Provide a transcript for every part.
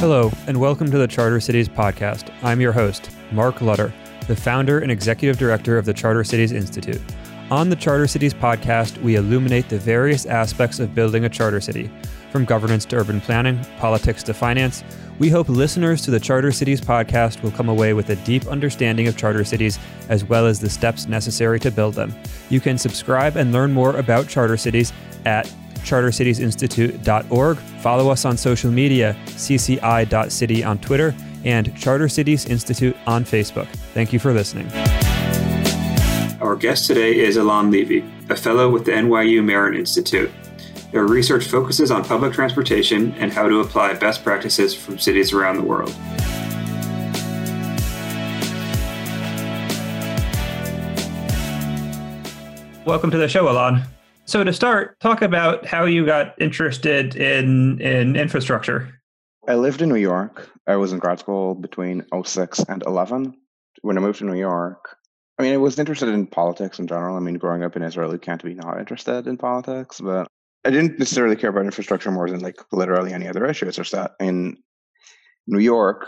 Hello, and welcome to the Charter Cities podcast. I'm your host, Mark Lutter, the founder and executive director of the Charter Cities Institute. On the Charter Cities podcast, we illuminate the various aspects of building a charter city, from governance to urban planning, politics to finance. We hope listeners to the Charter Cities podcast will come away with a deep understanding of charter cities as well as the steps necessary to build them. You can subscribe and learn more about charter cities at chartercitiesinstitute.org. Follow us on social media, cci.city on Twitter, and Charter Cities Institute on Facebook. Thank you for listening. Our guest today is Alon Levy, a fellow with the NYU Marron Institute. Their research focuses on public transportation and how to apply best practices from cities around the world. Welcome to the show, Alon. So to start, talk about how you got interested in in infrastructure. I lived in New York. I was in grad school between 06 and 11. When I moved to New York, I mean, I was interested in politics in general. I mean, growing up in Israel, you can't be not interested in politics, but I didn't necessarily care about infrastructure more than like literally any other issue. It's just that in New York,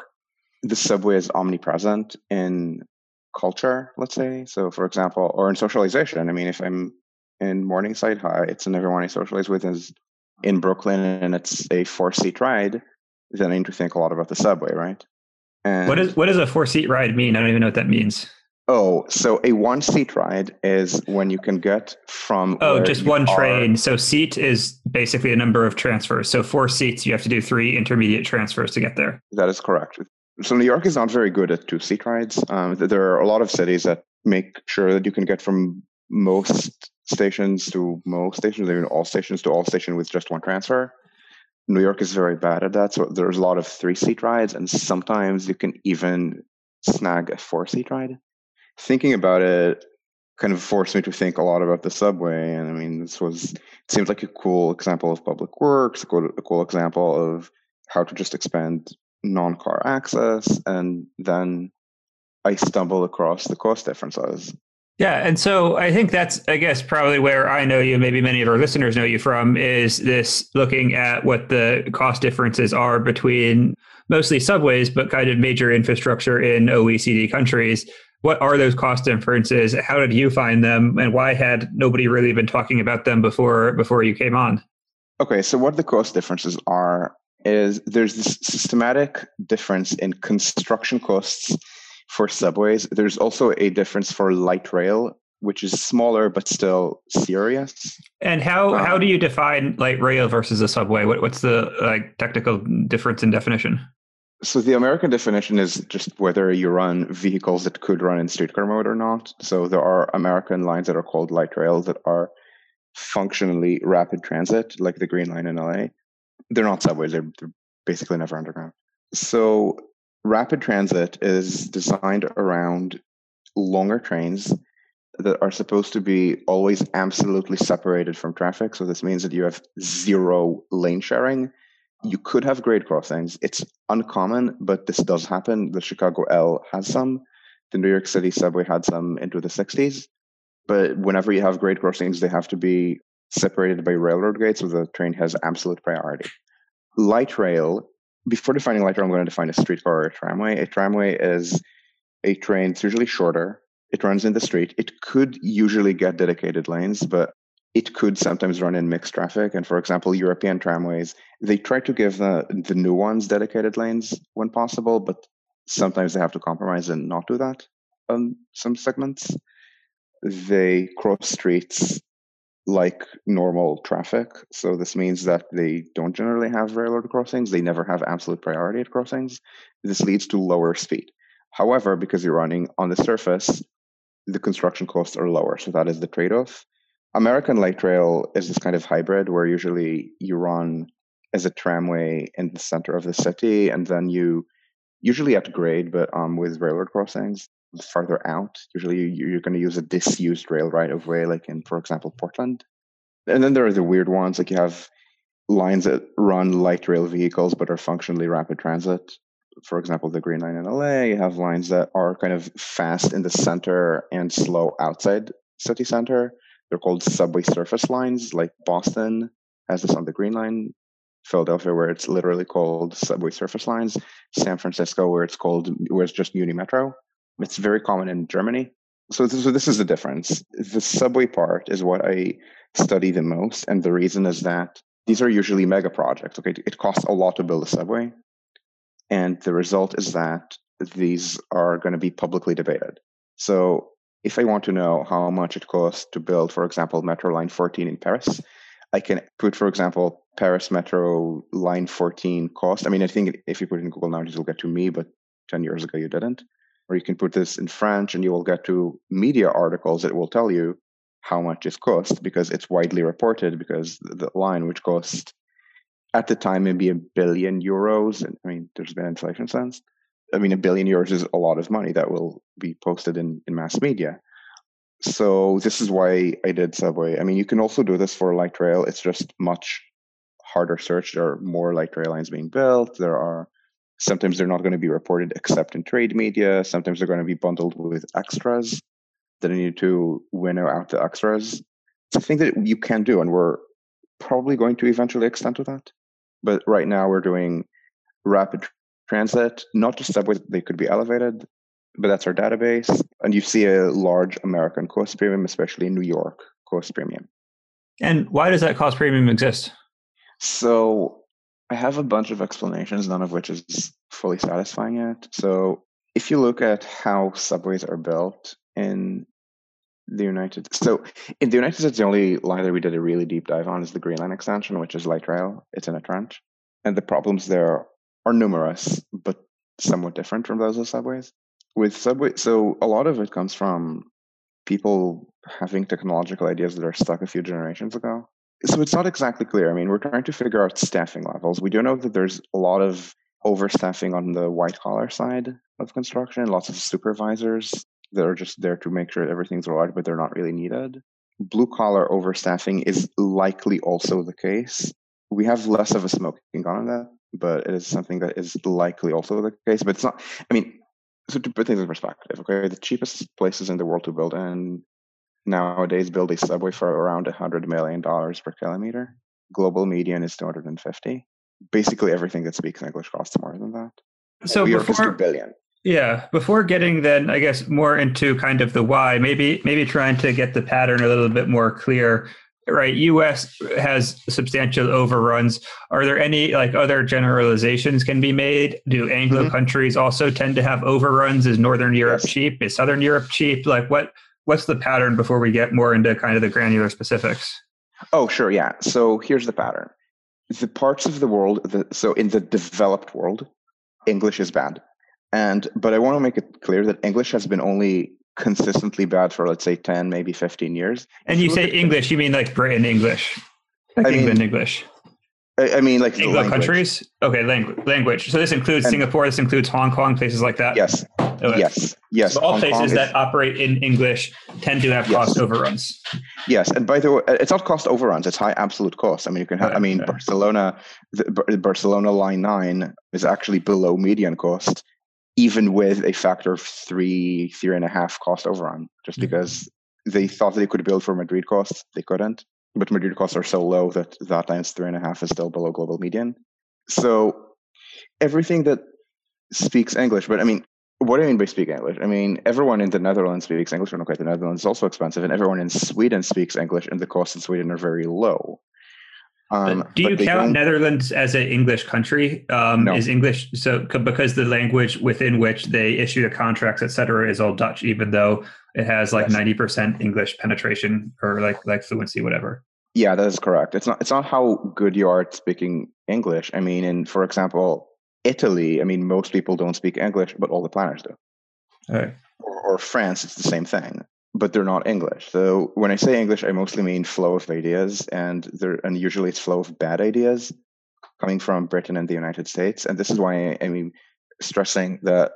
the subway is omnipresent in culture, let's say. So, for example, or in socialization. I mean, if I'm in Morningside High, it's and everyone I socialize with is in Brooklyn and it's a four seat ride, then I need to think a lot about the subway, right? And what is what does a four seat ride mean? I don't even know what that means. Oh, so a one seat ride is when you can get from Oh, just one are. train. So seat is basically a number of transfers. So four seats, you have to do three intermediate transfers to get there. That is correct. So New York is not very good at two seat rides. Um, there are a lot of cities that make sure that you can get from most stations to most stations, even all stations to all stations with just one transfer. New York is very bad at that. So there's a lot of three seat rides, and sometimes you can even snag a four seat ride. Thinking about it kind of forced me to think a lot about the subway. And I mean, this was, it seems like a cool example of public works, a cool, a cool example of how to just expand non car access. And then I stumbled across the cost differences. Yeah, and so I think that's, I guess, probably where I know you, maybe many of our listeners know you from, is this looking at what the cost differences are between mostly subways, but kind of major infrastructure in OECD countries. What are those cost differences? How did you find them, and why had nobody really been talking about them before before you came on? Okay, so what the cost differences are is there's this systematic difference in construction costs for subways. There's also a difference for light rail, which is smaller but still serious. And how um, how do you define light rail versus a subway? What, what's the like technical difference in definition? So the American definition is just whether you run vehicles that could run in streetcar mode or not. So there are American lines that are called light rail that are functionally rapid transit, like the Green Line in LA. They're not subways; they're, they're basically never underground. So rapid transit is designed around longer trains that are supposed to be always absolutely separated from traffic. So this means that you have zero lane sharing. You could have grade crossings. It's uncommon, but this does happen. The Chicago L has some. The New York City subway had some into the 60s. But whenever you have grade crossings, they have to be separated by railroad gates, so the train has absolute priority. Light rail before defining light rail, I'm going to define a streetcar or a tramway. A tramway is a train, it's usually shorter. It runs in the street. It could usually get dedicated lanes, but it could sometimes run in mixed traffic. And for example, European tramways, they try to give the, the new ones dedicated lanes when possible, but sometimes they have to compromise and not do that on some segments. They cross streets like normal traffic. So this means that they don't generally have railroad crossings. They never have absolute priority at crossings. This leads to lower speed. However, because you're running on the surface, the construction costs are lower. So that is the trade off. American light rail is this kind of hybrid where usually you run as a tramway in the center of the city and then you usually at grade, but um, with railroad crossings farther out. Usually you're going to use a disused rail right of way, like in, for example, Portland. And then there are the weird ones, like you have lines that run light rail vehicles but are functionally rapid transit. For example, the Green Line in LA, you have lines that are kind of fast in the center and slow outside city center. They're called subway surface lines, like Boston has this on the Green Line. Philadelphia, where it's literally called subway surface lines, San Francisco, where it's called where it's just Muni Metro. It's very common in Germany. So this, so this is the difference. The subway part is what I study the most, and the reason is that these are usually mega projects. Okay, it costs a lot to build a subway, and the result is that these are going to be publicly debated. So if I want to know how much it costs to build, for example, Metro Line 14 in Paris, I can put, for example, Paris Metro Line 14 cost. I mean, I think if you put it in Google now, it will get to me, but 10 years ago you didn't. Or you can put this in French and you will get to media articles that will tell you how much it costs because it's widely reported because the line which cost at the time maybe a billion euros. and I mean, there's been inflation since. I mean, a billion euros is a lot of money that will be posted in, in mass media. So this is why I did Subway. I mean, you can also do this for light rail. It's just much harder search. There are more light rail lines being built. There are sometimes they're not going to be reported except in trade media. Sometimes they're going to be bundled with extras that I need to winnow out the extras. It's a thing that you can do, and we're probably going to eventually extend to that. But right now we're doing rapid transit, not just subways, they could be elevated, but that's our database. And you see a large American cost premium, especially in New York cost premium. And why does that cost premium exist? So I have a bunch of explanations, none of which is fully satisfying yet. So if you look at how subways are built in the United so in the United States, the only line that we did a really deep dive on is the Green Line extension, which is light rail. It's in a trench. And the problems there are numerous, but somewhat different from those of subways with subway so a lot of it comes from people having technological ideas that are stuck a few generations ago so it's not exactly clear. I mean we're trying to figure out staffing levels. We do know that there's a lot of overstaffing on the white collar side of construction lots of supervisors that are just there to make sure everything's all right but they're not really needed. Blue collar overstaffing is likely also the case. We have less of a smoking gun on that but it is something that is likely also the case but it's not i mean so to put things in perspective, okay, the cheapest places in the world to build and nowadays build a subway for around hundred million dollars per kilometer. Global median is two hundred and fifty. Basically, everything that speaks English costs more than that. So we before, are billion. Yeah, before getting then, I guess more into kind of the why, maybe maybe trying to get the pattern a little bit more clear right us has substantial overruns are there any like other generalizations can be made do anglo mm-hmm. countries also tend to have overruns is northern europe yes. cheap is southern europe cheap like what what's the pattern before we get more into kind of the granular specifics? Oh sure yeah. So here's the pattern. The parts of the world that, so in the developed world english is bad. And but i want to make it clear that english has been only consistently bad for let's say 10 maybe 15 years. And you say english you mean like britain english? Like I england mean, english? I, I mean like Anglo countries? Okay language language. So this includes and, singapore this includes hong kong places like that? Yes okay. yes yes so all hong places is, that operate in english tend to have yes. cost overruns yes and by the way it's not cost overruns it's high absolute cost i mean you can have okay. i mean okay. barcelona the, barcelona line 9 is actually below median cost even with a factor of three, three and a half cost overrun, just mm-hmm. because they thought they could build for Madrid costs, they couldn't. But Madrid costs are so low that that times three and a half is still below global median. So everything that speaks English, but I mean, what do you mean by speak English? I mean, everyone in the Netherlands speaks English, and okay, the Netherlands is also expensive, and everyone in Sweden speaks English, and the costs in Sweden are very low. Um, do you count Netherlands as an English country? Um, no. Is English so because the language within which they issue the contracts, et cetera, is all Dutch, even though it has like ninety yes. percent English penetration or like like fluency, whatever. Yeah, that is correct. It's not it's not how good you are at speaking English. I mean, in for example, Italy. I mean, most people don't speak English, but all the planners do. Right. Or, or France, it's the same thing but they're not English. So when I say English, I mostly mean flow of ideas, and there and usually it's flow of bad ideas coming from Britain and the United States. And this is why I, I mean stressing that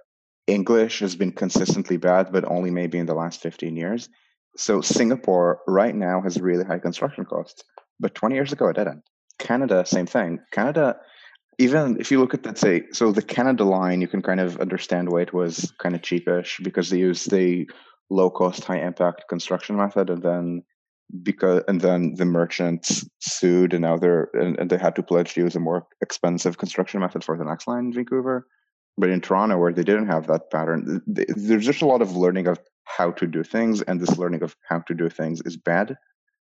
English has been consistently bad, but only maybe in the last 15 years. So Singapore right now has really high construction costs, but 20 years ago it didn't. Canada, same thing. Canada, even if you look at that, say, so the Canada line, you can kind of understand why it was kind of cheapish because they used the low cost, high impact construction method. And then because and then the merchants sued and now they're and, and, they had to pledge to use a more expensive construction method for the next line in Vancouver. But in Toronto, where they didn't have that pattern, there's just a lot of learning of how to do things, and this learning of how to do things is bad.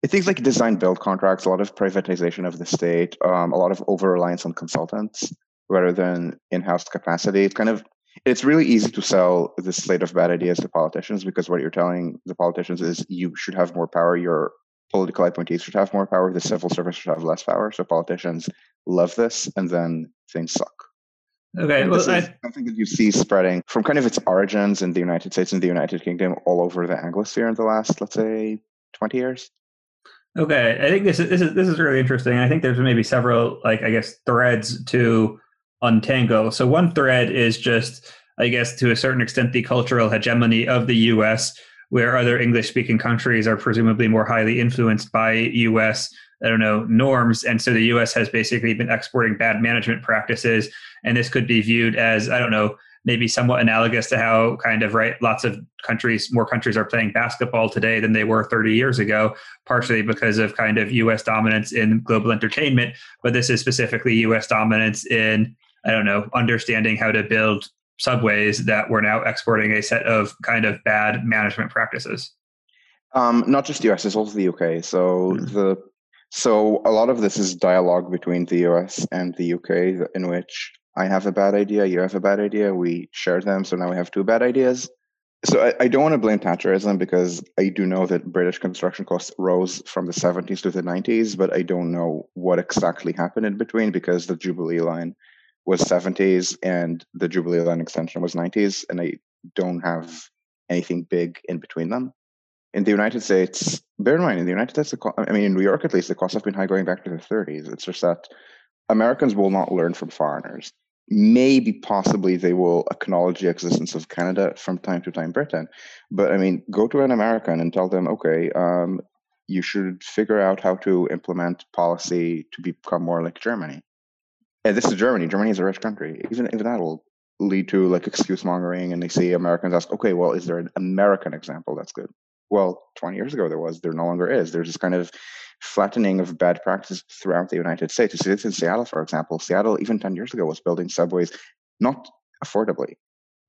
It things like design build contracts, a lot of privatization of the state, um, a lot of over reliance on consultants rather than in-house capacity. It's kind of it's really easy to sell this slate of bad ideas to politicians because what you're telling the politicians is you should have more power. Your political appointees should have more power. The civil service should have less power. So politicians love this, and then things suck. Okay, and well, this is something that you see spreading from kind of its origins in the United States and the United Kingdom all over the Anglosphere in the last, let's say, twenty years. Okay, I think this is this is this is really interesting. I think there's maybe several like I guess threads to untangle. So one thread is just, I guess, to a certain extent, the cultural hegemony of the U.S., where other English-speaking countries are presumably more highly influenced by U.S. I don't know norms, and so the U.S. has basically been exporting bad management practices, and this could be viewed as I don't know maybe somewhat analogous to how kind of right lots of countries more countries are playing basketball today than they were 30 years ago partially because of kind of us dominance in global entertainment but this is specifically us dominance in I don't know, understanding how to build subways that we're now exporting a set of kind of bad management practices? Um, not just the US, it's also the UK. So mm-hmm. the so a lot of this is dialogue between the US and the UK in which I have a bad idea, you have a bad idea, we share them, so now we have two bad ideas. So I, I don't want to blame Thatcherism because I do know that British construction costs rose from the 70s to the 90s, but I don't know what exactly happened in between because the Jubilee line was 70s and the Jubilee Line extension was 90s, and I don't have anything big in between them. In the United States, bear in mind, in the United States, I mean, in New York at least, the costs have been high going back to the 30s. It's just that Americans will not learn from foreigners. Maybe, possibly, they will acknowledge the existence of Canada from time to time, Britain. But I mean, go to an American and tell them, okay, um, you should figure out how to implement policy to become more like Germany and this is Germany. Germany is a rich country. Even even that will lead to like excuse mongering, and they see Americans ask, okay, well, is there an American example that's good? Well, 20 years ago there was. There no longer is. There's this kind of flattening of bad practice throughout the United States. You see this in Seattle, for example. Seattle, even 10 years ago, was building subways not affordably,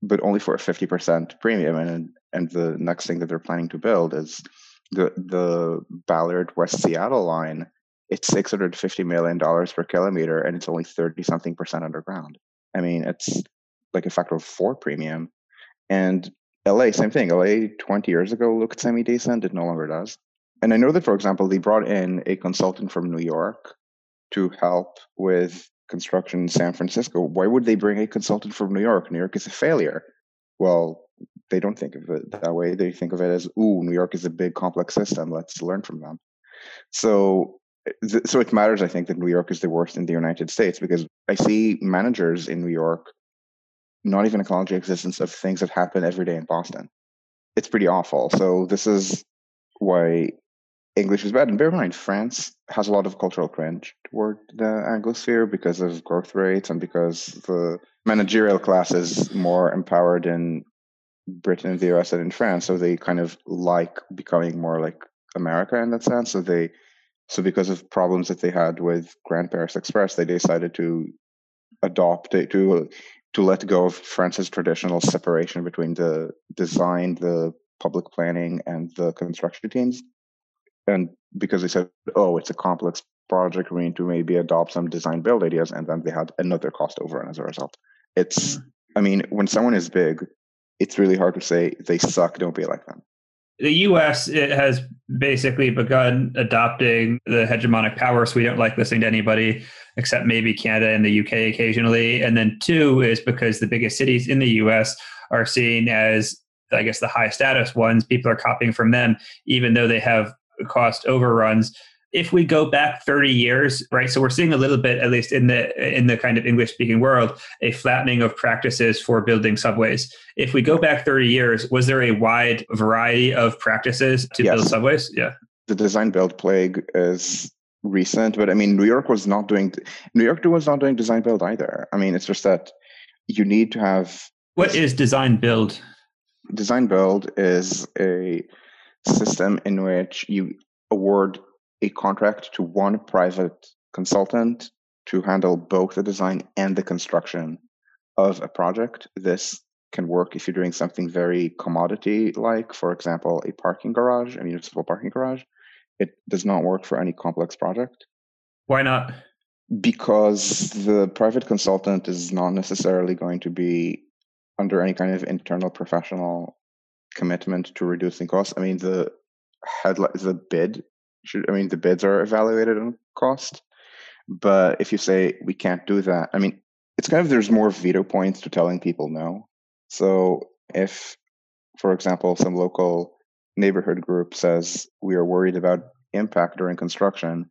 but only for a 50% premium. And and the next thing that they're planning to build is the the Ballard West Seattle line it's six hundred fifty million dollars per kilometer, and it's only thirty something percent underground. I mean, it's like a factor of four premium. And LA, same thing. LA twenty years ago looked semi decent. It no longer does. And I know that, for example, they brought in a consultant from New York to help with construction in San Francisco. Why would they bring a consultant from New York? New York is a failure. Well, they don't think of it that way. They think of it as, ooh, New York is a big, complex system. Let's learn from them. So so it matters, I think, that New York is the worst in the United States because I see managers in New York not even acknowledge the existence of things that happen every day in Boston. It's pretty awful. So this is why English is bad. And bear in mind, France has a lot of cultural cringe toward the Anglosphere because of growth rates and because the managerial class is more empowered in Britain and the US than in France. So they kind of like becoming more like America in that sense. So they so because of problems that they had with Grand Paris Express, they decided to adopt it to to let go of France's traditional separation between the design, the public planning, and the construction teams. And because they said, "Oh, it's a complex project, we need to maybe adopt some design build ideas," and then they had another cost overrun as a result. It's, mm. I mean, when someone is big, it's really hard to say they suck. Don't be like them the U.S. has basically begun adopting the hegemonic power, so we don't like listening to anybody except maybe Canada and the UK occasionally. And then two is because the biggest cities in the U.S. are seen as, I guess, the high status ones. People are copying from them, even though they have cost overruns if we go back 30 years right so we're seeing a little bit at least in the in the kind of english speaking world a flattening of practices for building subways. If we go back 30 years was there a wide variety of practices to yes. build subways? Yeah. The design build plague is recent but i mean new york was not doing new york was not doing design build either. I mean it's just that you need to have what is design build? Design build is a system in which you award a contract to one private consultant to handle both the design and the construction of a project. This can work if you're doing something very commodity like, for example, a parking garage, a municipal parking garage. It does not work for any complex project. Why not? Because the private consultant is not necessarily going to be under any kind of internal professional commitment to reducing costs. I mean, the headline, the bid should, I mean, the bids are evaluated on cost. But if you say we can't do that, I mean, it's kind of there's more veto points to telling people no. So if, for example, some local neighborhood group says we are worried about impact during construction,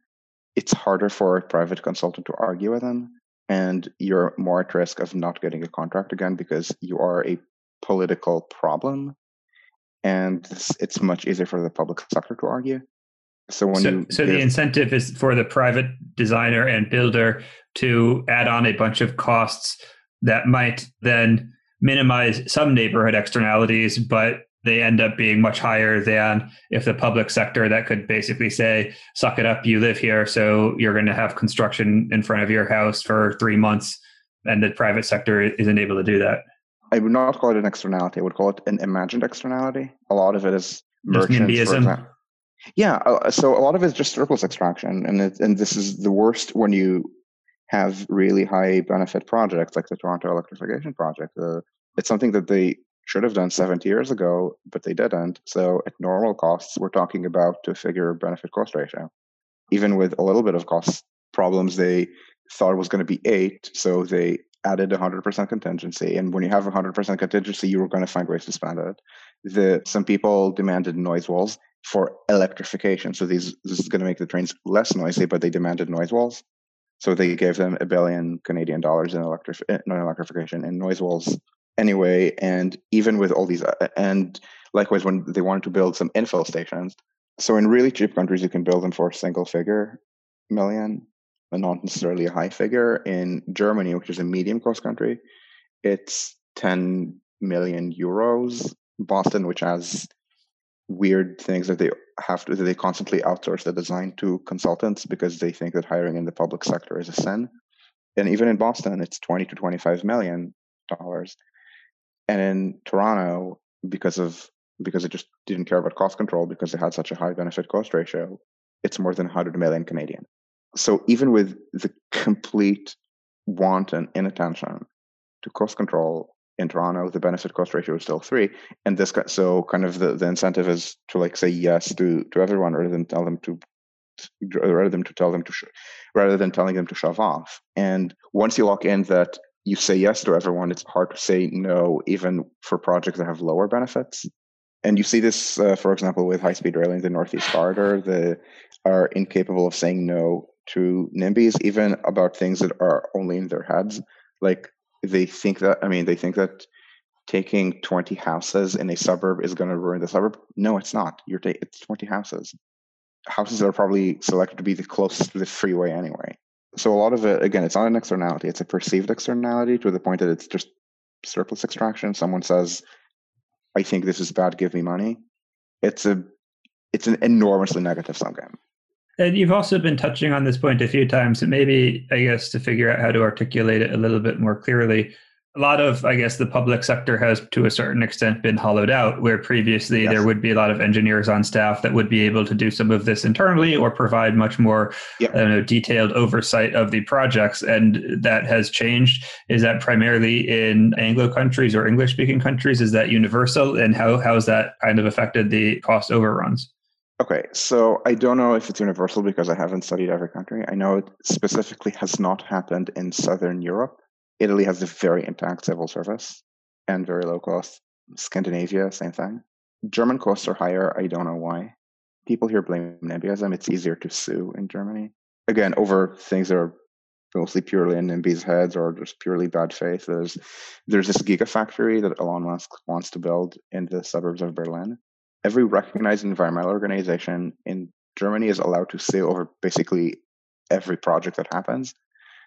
it's harder for a private consultant to argue with them. And you're more at risk of not getting a contract again because you are a political problem. And it's much easier for the public sector to argue. So when so, you so the incentive is for the private designer and builder to add on a bunch of costs that might then minimize some neighborhood externalities, but they end up being much higher than if the public sector that could basically say, suck it up, you live here, so you're going to have construction in front of your house for three months, and the private sector isn't able to do that. I would not call it an externality. I would call it an imagined externality. A lot of it is merchants, yeah, uh, so a lot of it is just surplus extraction, and it, and this is the worst when you have really high benefit projects like the Toronto Electrification Project. Uh, it's something that they should have done 70 years ago, but they didn't. So at normal costs, we're talking about to figure benefit cost ratio. Even with a little bit of cost problems, they thought it was going to be eight, so they added 100% contingency. And when you have 100% contingency, you were going to find ways to spend it. The some people demanded noise walls for electrification. So these this is going to make the trains less noisy, but they demanded noise walls. So they gave them a billion Canadian dollars in electric non electrification and noise walls anyway. And even with all these, uh, and likewise when they wanted to build some infill stations. So in really cheap countries, you can build them for a single figure million, and not necessarily a high figure. In Germany, which is a medium cost country, it's 10 million euros. Boston, which has weird things that they have to they constantly outsource the design to consultants because they think that hiring in the public sector is a sin. And even in Boston, it's 20 to 25 million dollars. And in Toronto, because of because it just didn't care about cost control because it had such a high benefit cost ratio, it's more than 100 million Canadian. So even with the complete want and inattention to cost control in Toronto, the benefit cost ratio is still three, and this so kind of the, the incentive is to like say yes to to everyone rather than tell them to rather than to tell them to sh- rather than telling them to shove off. And once you lock in that you say yes to everyone, it's hard to say no even for projects that have lower benefits. And you see this, uh, for example, with high-speed rail in the Northeast Corridor. They are incapable of saying no to NIMBYs, even about things that are only in their heads. Like they think that i mean they think that taking 20 houses in a suburb is going to ruin the suburb? No it's not. You're ta- it's 20 houses. Houses that are probably selected to be the closest to the freeway anyway. So a lot of it again it's not an externality it's a perceived externality to the point that it's just surplus extraction. Someone says i think this is bad give me money. It's a it's an enormously negative sum game and you've also been touching on this point a few times, and maybe, I guess, to figure out how to articulate it a little bit more clearly. A lot of, I guess, the public sector has to a certain extent been hollowed out, where previously yes. there would be a lot of engineers on staff that would be able to do some of this internally or provide much more yep. Know, detailed oversight of the projects. And that has changed. Is that primarily in Anglo countries or English speaking countries? Is that universal? And how, how has that kind of affected the cost overruns? Okay, so I don't know if it's universal because I haven't studied every country. I know it specifically has not happened in Southern Europe. Italy has a very intact civil service and very low cost. Scandinavia, same thing. German costs are higher. I don't know why. People here blame NIMBYism. It's easier to sue in Germany. Again, over things that are mostly purely in NIMBY's heads or just purely bad faith. There's there's this gigafactory that Elon Musk wants to build in the suburbs of Berlin every recognized environmental organization in Germany is allowed to sue over basically every project that happens.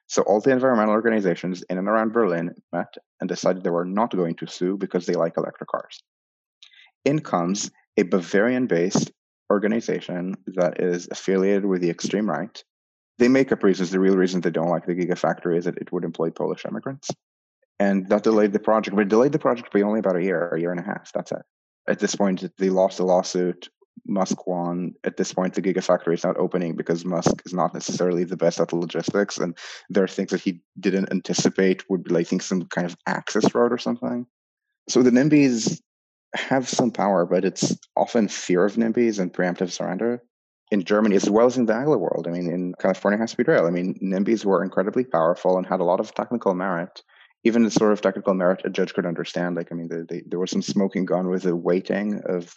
So all the environmental organizations in and around Berlin met and decided they were not going to sue because they like electric cars. In comes a Bavarian-based organization that is affiliated with the extreme right. They make up reasons. The real reason they don't like the Gigafactory is that it would employ Polish immigrants. And that delayed the project, but it delayed the project by only about a year, a year and a half. That's it. At this point, they lost the lawsuit. Musk won. At this point, the Gigafactory is not opening because Musk is not necessarily the best at the logistics, and there are things that he didn't anticipate would be, like, think, some kind of access road or something. So the NIMBYs have some power, but it's often fear of NIMBYs and preemptive surrender. In Germany, as well as in the Anglo world, I mean, in California high speed rail, I mean, NIMBYs were incredibly powerful and had a lot of technical merit. Even the sort of technical merit a judge could understand. Like, I mean, the, the, there was some smoking gun with the weighting of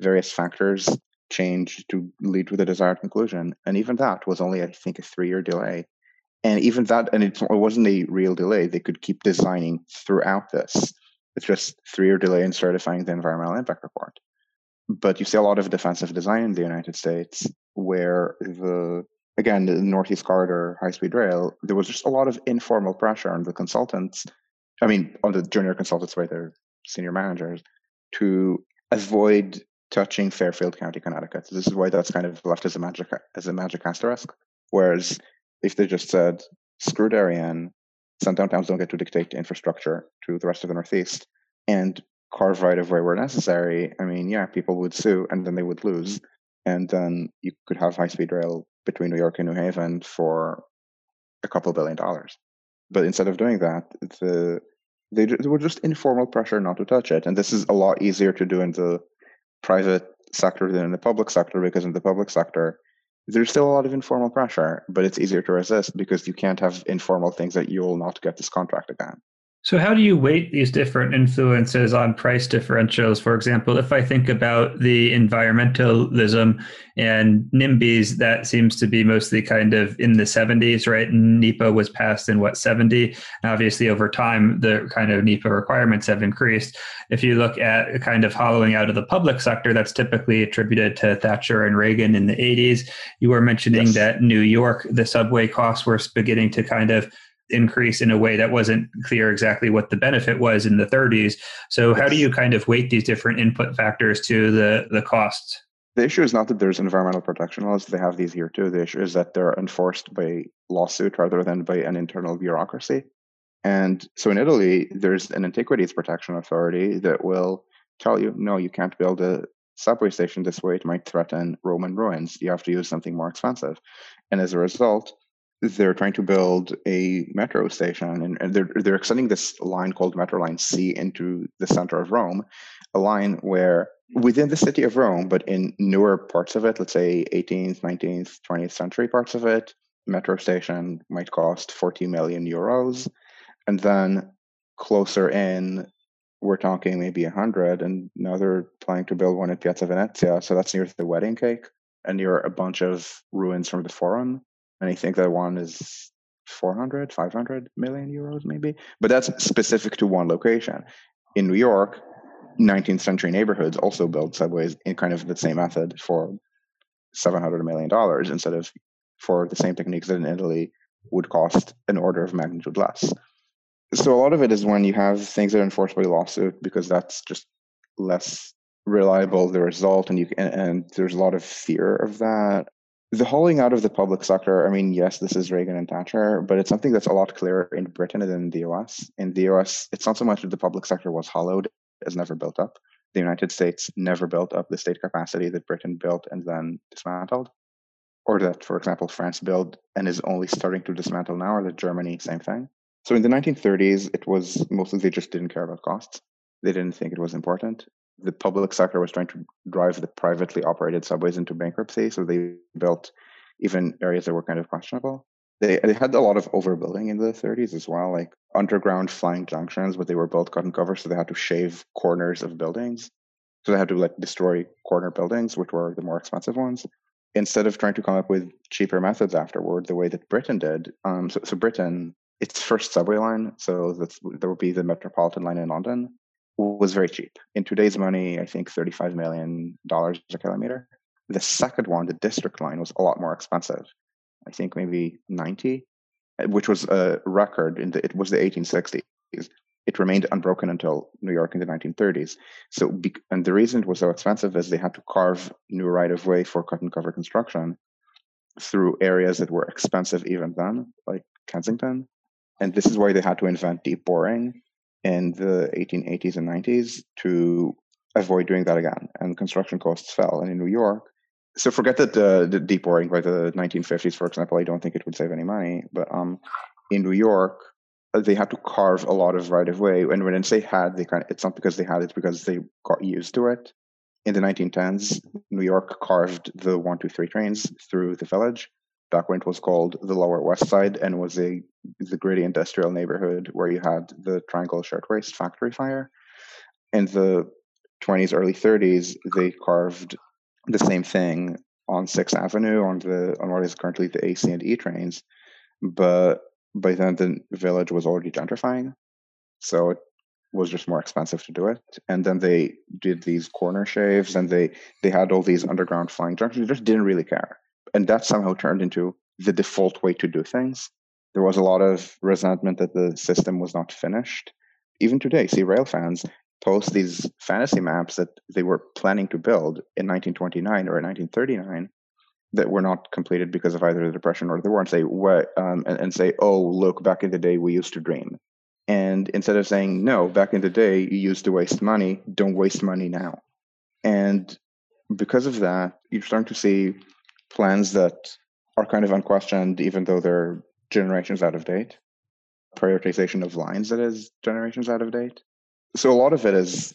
various factors changed to lead to the desired conclusion. And even that was only, I think, a three year delay. And even that, and it wasn't a real delay. They could keep designing throughout this. It's just three year delay in certifying the environmental impact report. But you see a lot of defensive design in the United States where the again the Northeast Corridor high speed rail, there was just a lot of informal pressure on the consultants. I mean, on the junior consultants by their senior managers to avoid touching Fairfield County, Connecticut. This is why that's kind of left as a magic as a magic asterisk. Whereas if they just said screw Darien, sundown towns don't get to dictate infrastructure to the rest of the Northeast and carve right of way where necessary, I mean, yeah, people would sue and then they would lose. Mm-hmm. And then you could have high speed rail between New York and New Haven for a couple billion dollars. But instead of doing that, the they, they were just informal pressure not to touch it. And this is a lot easier to do in the private sector than in the public sector because in the public sector, there's still a lot of informal pressure, but it's easier to resist because you can't have informal things that you will not get this contract again. So, how do you weight these different influences on price differentials? For example, if I think about the environmentalism and NIMBYs, that seems to be mostly kind of in the 70s, right? NEPA was passed in what, 70? And obviously, over time, the kind of NEPA requirements have increased. If you look at kind of hollowing out of the public sector, that's typically attributed to Thatcher and Reagan in the 80s. You were mentioning yes. that New York, the subway costs were beginning to kind of increase in a way that wasn't clear exactly what the benefit was in the 30s. So how do you kind of weight these different input factors to the the costs? The issue is not that there's environmental protection laws; they have these here too. The issue is that they're enforced by lawsuit rather than by an internal bureaucracy. And so in Italy, there's an antiquities protection authority that will tell you, no, you can't build a subway station this way. It might threaten Roman ruins. You have to use something more expensive. And as a result, they're trying to build a metro station and they're they're extending this line called Metro Line C into the center of Rome, a line where within the city of Rome, but in newer parts of it, let's say 18th, 19th, 20th century parts of it, metro station might cost 40 million euros, and then closer in, we're talking maybe 100, and now they're planning to build one in Piazza Venezia, so that's near the wedding cake and near a bunch of ruins from the Forum and I think that one is 400, 500 million euros, maybe. But that's specific to one location. In New York, 19th century neighborhoods also build subways in kind of the same method for 700 million dollars instead of for the same techniques that in Italy would cost an order of magnitude less. So a lot of it is when you have things that are enforced by lawsuit because that's just less reliable the result and you and, and there's a lot of fear of that the hauling out of the public sector, I mean, yes, this is Reagan and Thatcher, but it's something that's a lot clearer in Britain than in the US. In the US, it's not so much that the public sector was hollowed, as never built up. The United States never built up the state capacity that Britain built and then dismantled. Or that, for example, France built and is only starting to dismantle now, or that Germany, same thing. So in the 1930s, it was mostly they just didn't care about costs. They didn't think it was important the public sector was trying to drive the privately operated subways into bankruptcy. So they built even areas that were kind of questionable. They, they had a lot of overbuilding in the 30s as well, like underground flying junctions, but they were built cut and cover, so they had to shave corners of buildings. So they had to like destroy corner buildings, which were the more expensive ones, instead of trying to come up with cheaper methods afterward, the way that Britain did. Um, so, so Britain, its first subway line, so that's there would be the Metropolitan line in London, was very cheap. In today's money, I think $35 million a kilometer. The second one, the district line, was a lot more expensive. I think maybe 90, which was a record in the, it was the 1860s. it remained unbroken until New York in the 1930s. So, and the reason it was so expensive is they had to carve new right of way for cut and cover construction through areas that were expensive even then, like Kensington. And this is why they had to invent deep boring in the 1880s and 90s to avoid doing that again. And construction costs fell. And in New York, so forget that the, the deep boring by the 1950s, for example, I don't think it would save any money. But um, in New York, uh, they had to carve a lot of right of way. And when they had, they kind of, it's not because they had it, because they got used to it. In the 1910s, New York carved the 123 trains through the village back when it was called the Lower West Side and was a the gritty industrial neighborhood where you had the Triangle Shirtwaist factory fire. In the 20s, early 30s, they carved the same thing on Sixth Avenue on the on what is currently the AC and E trains, but by then the village was already gentrifying, so it was just more expensive to do it. And then they did these corner shaves, and they they had all these underground flying junctions. They just didn't really care, and that somehow turned into the default way to do things. There was a lot of resentment that the system was not finished. Even today, see rail fans post these fantasy maps that they were planning to build in 1929 or 1939 that were not completed because of either the depression or the war and say what um, and, and, say oh look back in the day we used to dream and instead of saying no back in the day you used to waste money don't waste money now and because of that you're starting to see plans that are kind of unquestioned even though they're generations out of date prioritization of lines that is generations out of date so a lot of it is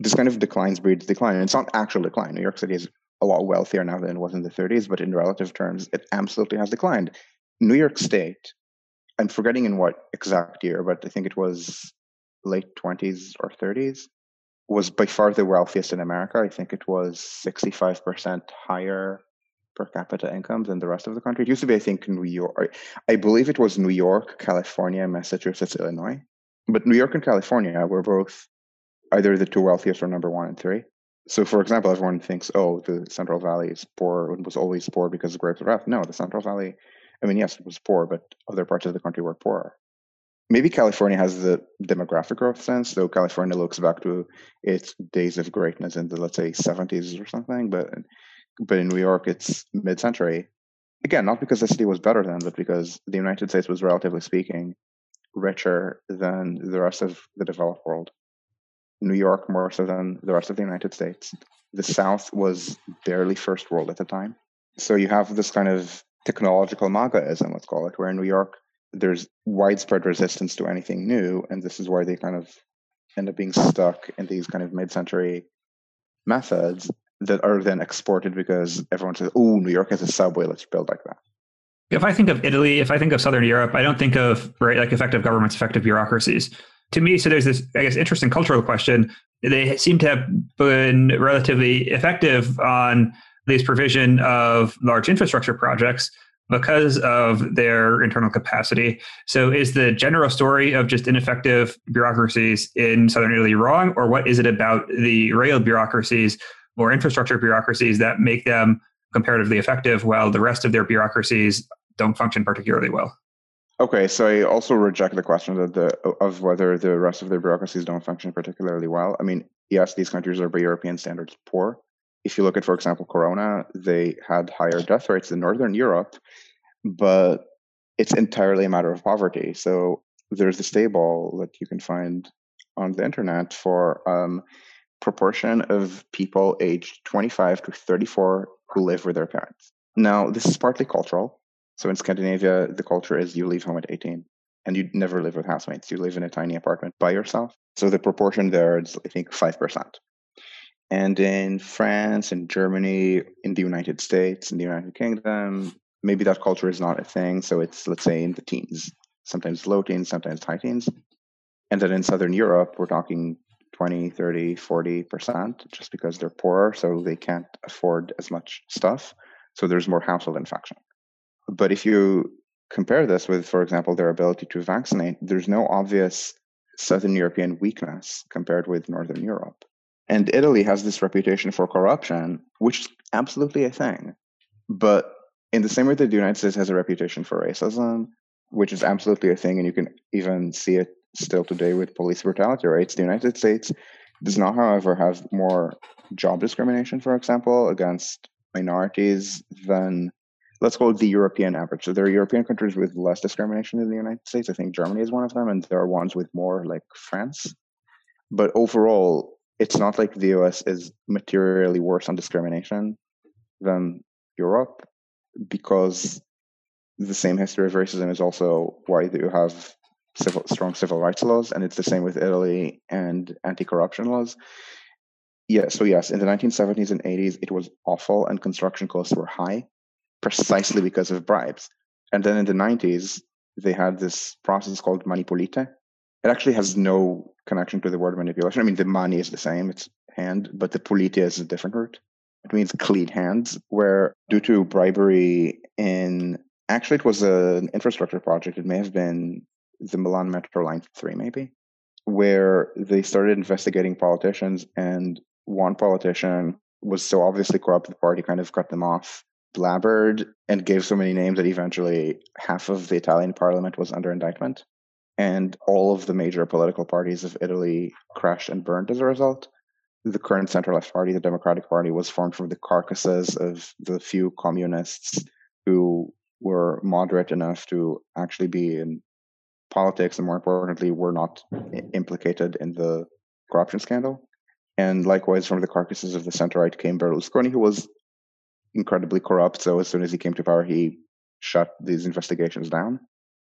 this kind of declines breeds decline. And it's not actual decline. New York City is a lot wealthier now than it was in the 30s, but in relative terms, it absolutely has declined. New York State, I'm forgetting in what exact year, but I think it was late 20s or 30s, was by far the wealthiest in America. I think it was 65% higher per capita income than the rest of the country. It used to be, I think, New York. I believe it was New York, California, Massachusetts, Illinois. But New York and California were both either the two wealthiest or number one and three. So, for example, everyone thinks, oh, the Central Valley is poor and was always poor because of grapes of wrath. No, the Central Valley, I mean, yes, it was poor, but other parts of the country were poorer. Maybe California has the demographic growth sense, though California looks back to its days of greatness in the, let's say, 70s or something. But, but in New York, it's mid century. Again, not because the city was better then, but because the United States was, relatively speaking, richer than the rest of the developed world. New York more so than the rest of the United States. The South was barely first world at the time. So you have this kind of technological MAGAism, let's call it, where in New York there's widespread resistance to anything new, and this is why they kind of end up being stuck in these kind of mid-century methods that are then exported because everyone says, "Oh, New York has a subway. Let's build like that." If I think of Italy, if I think of Southern Europe, I don't think of right like effective governments, effective bureaucracies. To me, so there's this, I guess, interesting cultural question. They seem to have been relatively effective on this provision of large infrastructure projects because of their internal capacity. So, is the general story of just ineffective bureaucracies in Southern Italy wrong, or what is it about the rail bureaucracies or infrastructure bureaucracies that make them comparatively effective while the rest of their bureaucracies don't function particularly well. Okay, so I also reject the question that the of whether the rest of their bureaucracies don't function particularly well. I mean, yes, these countries are by European standards poor. If you look at, for example, Corona, they had higher death rates than Northern Europe, but it's entirely a matter of poverty. So there's this table that you can find on the internet for um, proportion of people aged 25 to 34 who live with their parents. Now, this is partly cultural. So in Scandinavia, the culture is you leave home at 18 and you never live with housemates. You live in a tiny apartment by yourself. So the proportion there is, I think, 5%. And in France, in Germany, in the United States, in the United Kingdom, maybe that culture is not a thing. So it's, let's say, in the teens, sometimes low teens, sometimes high teens. And then in Southern Europe, we're talking 20, 30, 40%, just because they're poorer. So they can't afford as much stuff. So there's more household infection. But if you compare this with, for example, their ability to vaccinate, there's no obvious Southern European weakness compared with Northern Europe. And Italy has this reputation for corruption, which is absolutely a thing. But in the same way that the United States has a reputation for racism, which is absolutely a thing, and you can even see it still today with police brutality rates. The United States does not, however, have more job discrimination, for example, against minorities than let's call it the European average. So there are European countries with less discrimination than the United States. I think Germany is one of them, and there are ones with more, like France. But overall, it's not like the US is materially worse on discrimination than Europe because the same history of racism is also why you have civil, strong civil rights laws, and it's the same with Italy and anti-corruption laws. Yeah, so yes, in the 1970s and 80s, it was awful, and construction costs were high, precisely because of bribes. And then in the 90s, they had this process called mani pulite. It actually has no connection to the word manipulation. I mean, the money is the same; it's hand, but the pulite is a different root. It means clean hands, where due to bribery in actually it was an infrastructure project. It may have been the Milan Metro Line 3, maybe, where they started investigating politicians, and one politician was so obviously corrupt, the party kind of cut them off, blabbered, and gave so many names that eventually half of the Italian parliament was under indictment. And all of the major political parties of Italy crashed and burned as a result. The current center left party, the Democratic Party, was formed from the carcasses of the few communists who were moderate enough to actually be in politics and more importantly were not implicated in the corruption scandal. And likewise from the carcasses of the center right came berlusconi who was incredibly corrupt. So as soon as he came to power he shut these investigations down.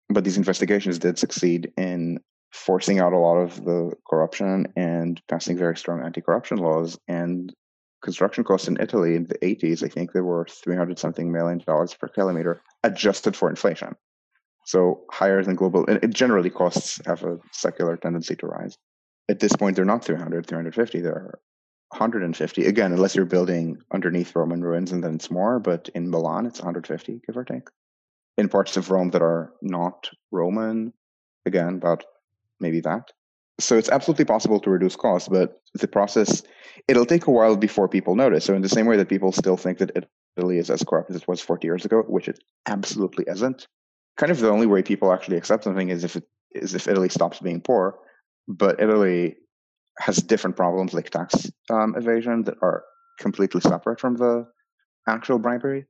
But these investigations did succeed in forcing out a lot of the corruption and passing very strong anti-corruption laws. And construction costs in Italy in the 80s, I think they were 300 something million dollars per kilometer, adjusted for inflation. So higher than global. It generally costs have a secular tendency to rise. At this point, they're not 300, 350, they're 150. Again, unless you're building underneath Roman ruins and then it's more, but in Milan, it's 150, give or take. In parts of Rome that are not Roman, again, about maybe that. So it's absolutely possible to reduce costs, but the process, it'll take a while before people notice. So in the same way that people still think that Italy is as corrupt as it was 40 years ago, which it absolutely isn't, kind of the only way people actually accept something is if it is if Italy stops being poor. But Italy has different problems like tax um, evasion that are completely separate from the actual bribery.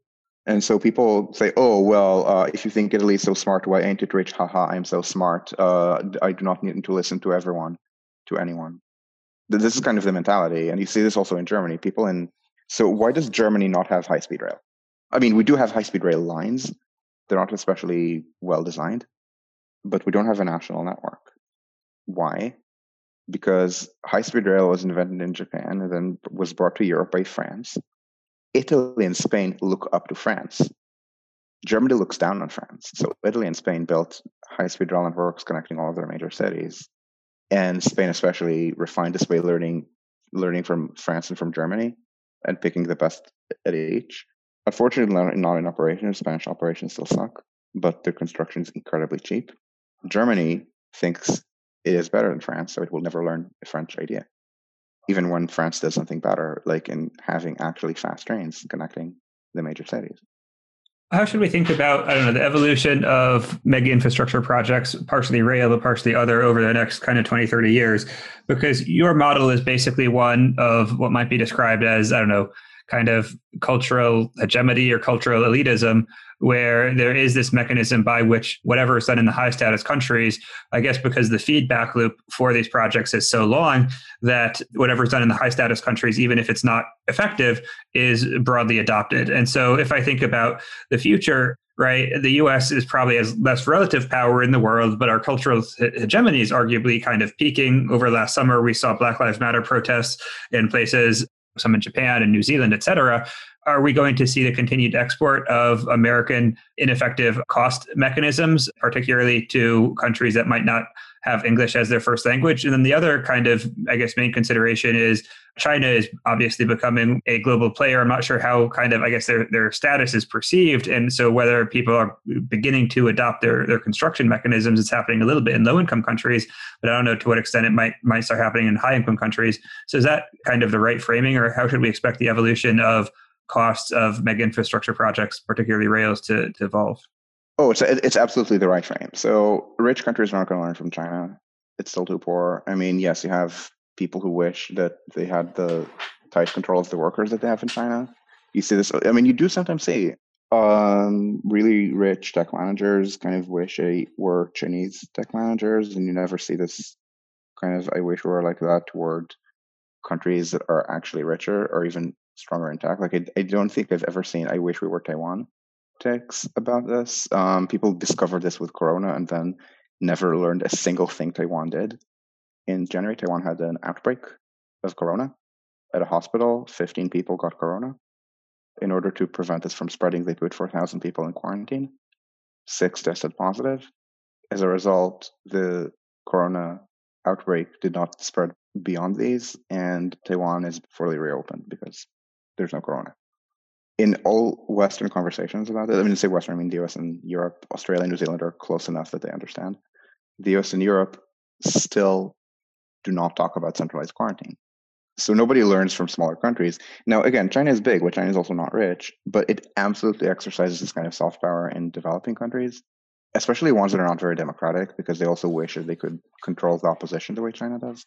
And so people say, "Oh, well, uh, if you think Italy is so smart, why ain't it rich? Haha, I'm so smart. Uh, I do not need to listen to everyone, to anyone." This is kind of the mentality, and you see this also in Germany. People in so why does Germany not have high speed rail? I mean, we do have high speed rail lines. They're not especially well designed, but we don't have a national network. Why? Because high speed rail was invented in Japan and then was brought to Europe by France Italy and Spain look up to France. Germany looks down on France. So Italy and Spain built high-speed rail networks connecting all of their major cities, and Spain especially refined this way learning learning from France and from Germany and picking the best at each. Unfortunately, not in operation. Spanish operations still suck, but the construction is incredibly cheap. Germany thinks it is better than France, so it will never learn a French idea even when France does something better, like in having actually fast trains connecting the major cities. How should we think about, I don't know, the evolution of mega infrastructure projects, partially rail, but partially other over the next kind of 20, 30 years? Because your model is basically one of what might be described as, I don't know, kind of cultural hegemony or cultural elitism, where there is this mechanism by which whatever is done in the high status countries, I guess because the feedback loop for these projects is so long that whatever is done in the high status countries, even if it's not effective, is broadly adopted. And so if I think about the future, right, the US is probably has less relative power in the world, but our cultural hegemony is arguably kind of peaking. Over last summer, we saw Black Lives Matter protests in places some in Japan and New Zealand, et cetera, are we going to see the continued export of American ineffective cost mechanisms, particularly to countries that might not have English as their first language? And then the other kind of, I guess, main consideration is China is obviously becoming a global player. I'm not sure how kind of, I guess, their, their status is perceived. And so whether people are beginning to adopt their, their construction mechanisms, it's happening a little bit in low income countries, but I don't know to what extent it might, might start happening in high income countries. So is that kind of the right framing or how should we expect the evolution of costs of mega infrastructure projects, particularly rails, to, to evolve? Oh, it's it's absolutely the right frame. So rich countries are not going to learn from China. it's still too poor. I mean, yes, you have people who wish that they had the tight control of the workers that they have in China. You see this. I mean, you do sometimes see um, really rich tech managers kind of wish they were Chinese tech managers, and you never see this kind of I wish we were like that toward countries that are actually richer or even stronger in tech. Like I, I don't think I've ever seen I wish we were Taiwan techs about this. Um, people discovered this with Corona and then never learned a single thing Taiwan did. In January, Taiwan had an outbreak of Corona at a hospital. 15 people got Corona. In order to prevent this from spreading, they put 4,000 people in quarantine. Six tested positive. As a result, the Corona outbreak did not spread beyond these, and Taiwan is fully reopened because there's no Corona. In all Western conversations about it, I mean, to say Western, I mean the US and Europe, Australia, New Zealand are close enough that they understand. The US and Europe still do not talk about centralized quarantine. So nobody learns from smaller countries. Now, again, China is big, but China is also not rich, but it absolutely exercises this kind of soft power in developing countries, especially ones that are not very democratic, because they also wish that they could control the opposition the way China does.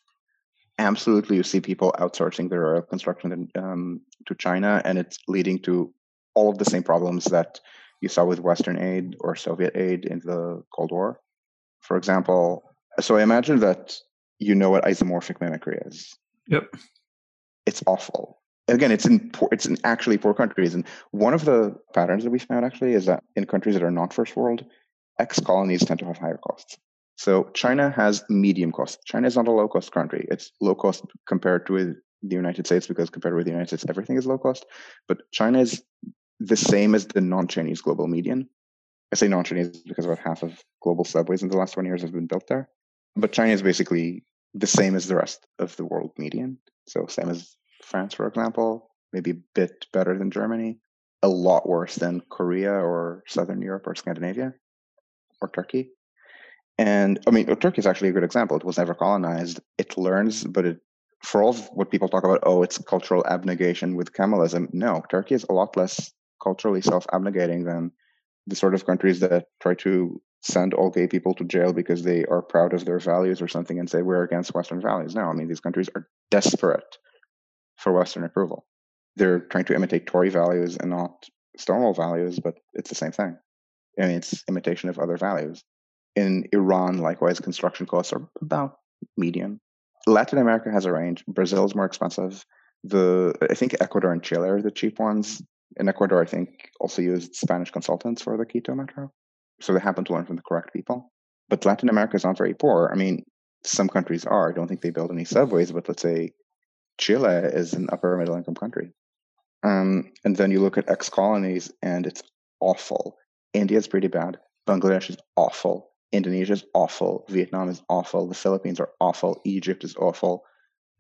Absolutely, you see people outsourcing their construction um, to China, and it's leading to all of the same problems that you saw with Western aid or Soviet aid in the Cold War. For example, so I imagine that you know what isomorphic mimicry is. Yep it's awful. Again, it's in poor, it's in actually poor countries, and one of the patterns that we found actually is that in countries that are not first world, ex colonies tend to have higher costs. So China has medium cost. China is not a low cost country. It's low cost compared to the United States because compared with the United States, everything is low cost. But China is the same as the non-Chinese global median. I say non-Chinese because about half of global subways in the last 20 years have been built there. But China is basically the same as the rest of the world median. So same as France, for example, maybe a bit better than Germany, a lot worse than Korea or Southern Europe or Scandinavia or Turkey. And I mean, Turkey is actually a good example. It was never colonized. It learns, but it, for all what people talk about, oh, it's cultural abnegation with Kemalism. No, Turkey is a lot less culturally self-abnegating than the sort of countries that try to send all gay people to jail because they are proud of their values or something and say we're against Western values. No, I mean, these countries are desperate for Western approval. They're trying to imitate Tory values and not Stonewall values, but it's the same thing. I mean, it's imitation of other values. In Iran, likewise, construction costs are about median. Latin America has a range. Brazil is more expensive. The I think Ecuador and Chile are the cheap ones. In Ecuador, I think also used Spanish consultants for the Quito metro so they happen to learn from the correct people. But Latin America is not very poor. I mean, some countries are. I don't think they build any subways, but let's say Chile is an upper middle income country. Um, and then you look at ex colonies and it's awful. India is pretty bad. Bangladesh is awful. Indonesia is awful. Vietnam is awful. The Philippines are awful. Egypt is awful.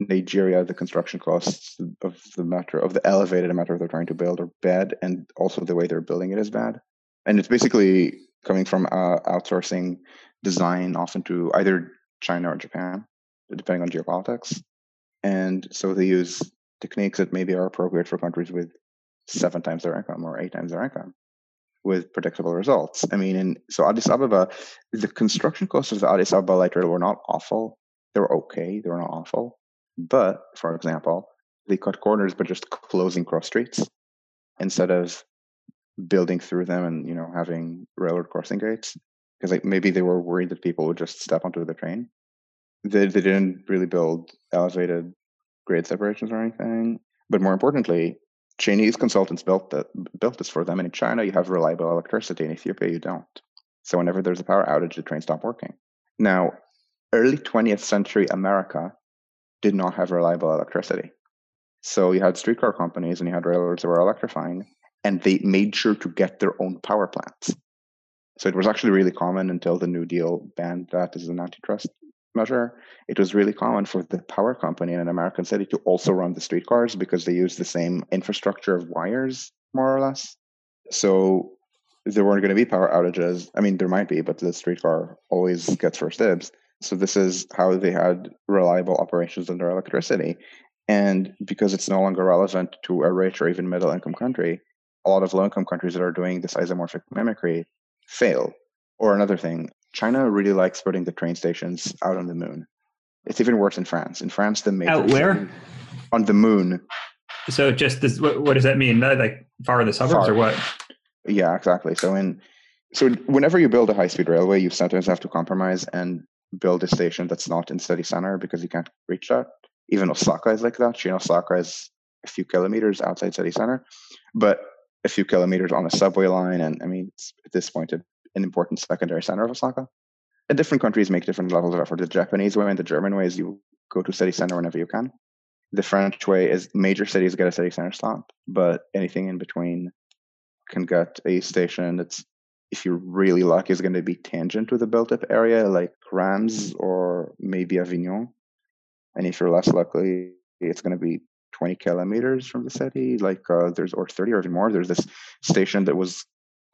Nigeria, the construction costs of the metro, of the elevated metro they're trying to build are bad. And also the way they're building it is bad. And it's basically coming from uh, outsourcing design often to either China or Japan, depending on geopolitics. And so they use techniques that maybe are appropriate for countries with seven times their income or eight times their income with predictable results. I mean, and so Addis Ababa, the construction costs of the Addis Ababa light rail were not awful. They were okay. They were not awful. But for example, they cut corners by just closing cross streets instead of building through them and you know having railroad crossing gates because like maybe they were worried that people would just step onto the train. They they didn't really build elevated grade separations or anything. But more importantly, Chinese consultants built that built this for them. And in China, you have reliable electricity. In Ethiopia, you don't. So whenever there's a power outage, the trains stop working. Now, early 20th century America did not have reliable electricity. So you had streetcar companies and you had railroads that were electrifying, and they made sure to get their own power plants. So it was actually really common until the New Deal banned that as an antitrust measure. It was really common for the power company in an American city to also run the streetcars because they use the same infrastructure of wires, more or less. So there weren't going to be power outages. I mean, there might be, but the streetcar always gets first dibs. So this is how they had reliable operations under electricity. And because it's no longer relevant to a rich or even middle income country, a lot of low income countries that are doing this isomorphic mimicry fail. Or another thing, China really likes putting the train stations out on the moon. It's even worse in France. In France, the major out where on the moon. so just this what, what does that mean like far in the suburbs Far. or what Yeah, exactly. So in so whenever you build a high speed railway, you sometimes have to compromise and build a station that's not in city center because you can't reach that. Even Osaka is like that. You know, Osaka is a few kilometers outside city center, but a few kilometers on a subway line. And I mean, it's at this point a, an important secondary center of Osaka. And different countries make different levels of effort. The Japanese way and the German way is you go to city center whenever you can. The French way is major cities get a city center stop, but anything in between can get a station that's if you're really lucky is going to be tangent to the built up area like Reims or maybe Avignon. And if you're less lucky, it's going to be 20 kilometers from the city. Like uh, there's or 30 or even more. There's this station that was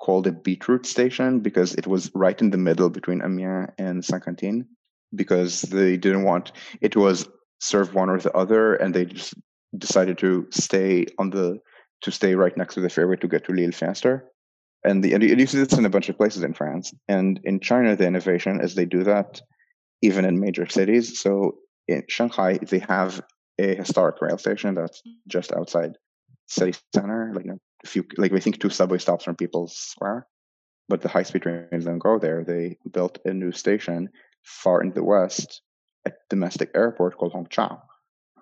called a beetroot station because it was right in the middle between Amiens and Saint-Quentin because they didn't want it was serve one or the other and they just decided to stay on the to stay right next to the fairway to get to Lille faster. And, the, and you see this in a bunch of places in France. And in China, the innovation is they do that even in major cities. So in Shanghai, they have a historic rail station that's just outside city center, like you know, few, like I think two subway stops from People's Square. But the high speed trains don't go there. They built a new station far in the west at domestic airport called Hongqiao.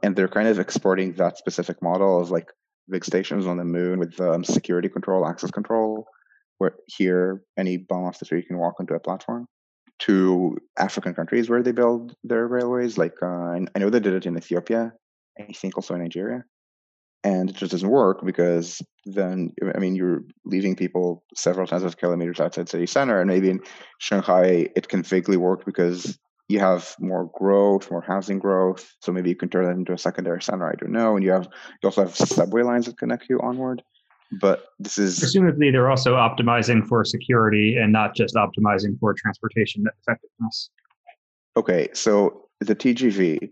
And they're kind of exporting that specific model of like big stations on the moon with um, security control, access control, where here any bomb off the street can walk onto a platform to African countries where they build their railways. Like uh, I know they did it in Ethiopia, I think also in Nigeria, and it just doesn't work because then I mean you're leaving people several tens of kilometers outside city center, and maybe in Shanghai it can vaguely work because you have more growth, more housing growth. So maybe you can turn that into a secondary center. I don't know. And you have you also have subway lines that connect you onward. But this is presumably they're also optimizing for security and not just optimizing for transportation effectiveness okay. So the TGV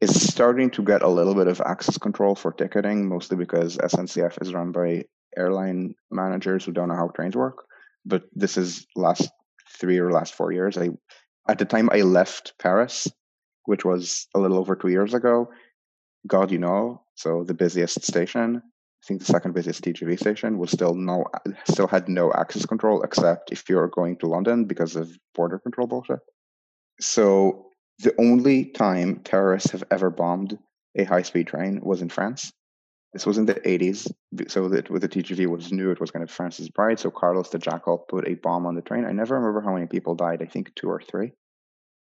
is starting to get a little bit of access control for ticketing, mostly because SNCF is run by airline managers who don't know how trains work. But this is last three or last four years. I at the time I left Paris, which was a little over two years ago, Gare du Nord, so the busiest station, I think the second busiest TGV station, was still no still had no access control except if you're going to London because of border control bullshit. So the only time terrorists have ever bombed a high speed train was in France. This was in the 80s, so that with the TGV was new, it was kind of France's bride. So Carlos the Jackal put a bomb on the train. I never remember how many people died. I think two or three.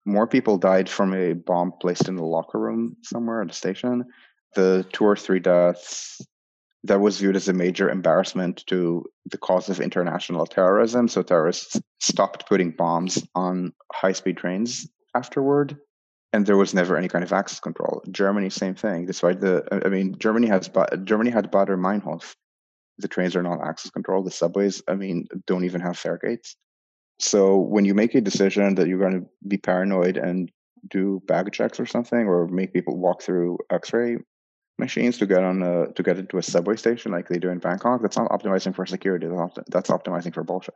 More people died from a bomb placed in the locker room somewhere at the station. The two or three deaths that was viewed as a major embarrassment to the cause of international terrorism. So terrorists stopped putting bombs on high speed trains afterward and there was never any kind of access control. Germany, same thing. Despite the, I mean, Germany has Germany had Baader Meinhof. The trains are not access control. The subways, I mean, don't even have fare gates. So when you make a decision that you're going to be paranoid and do bag checks or something, or make people walk through X-ray machines to get on a, to get into a subway station like they do in Bangkok, that's not optimizing for security. That's optimizing for bullshit.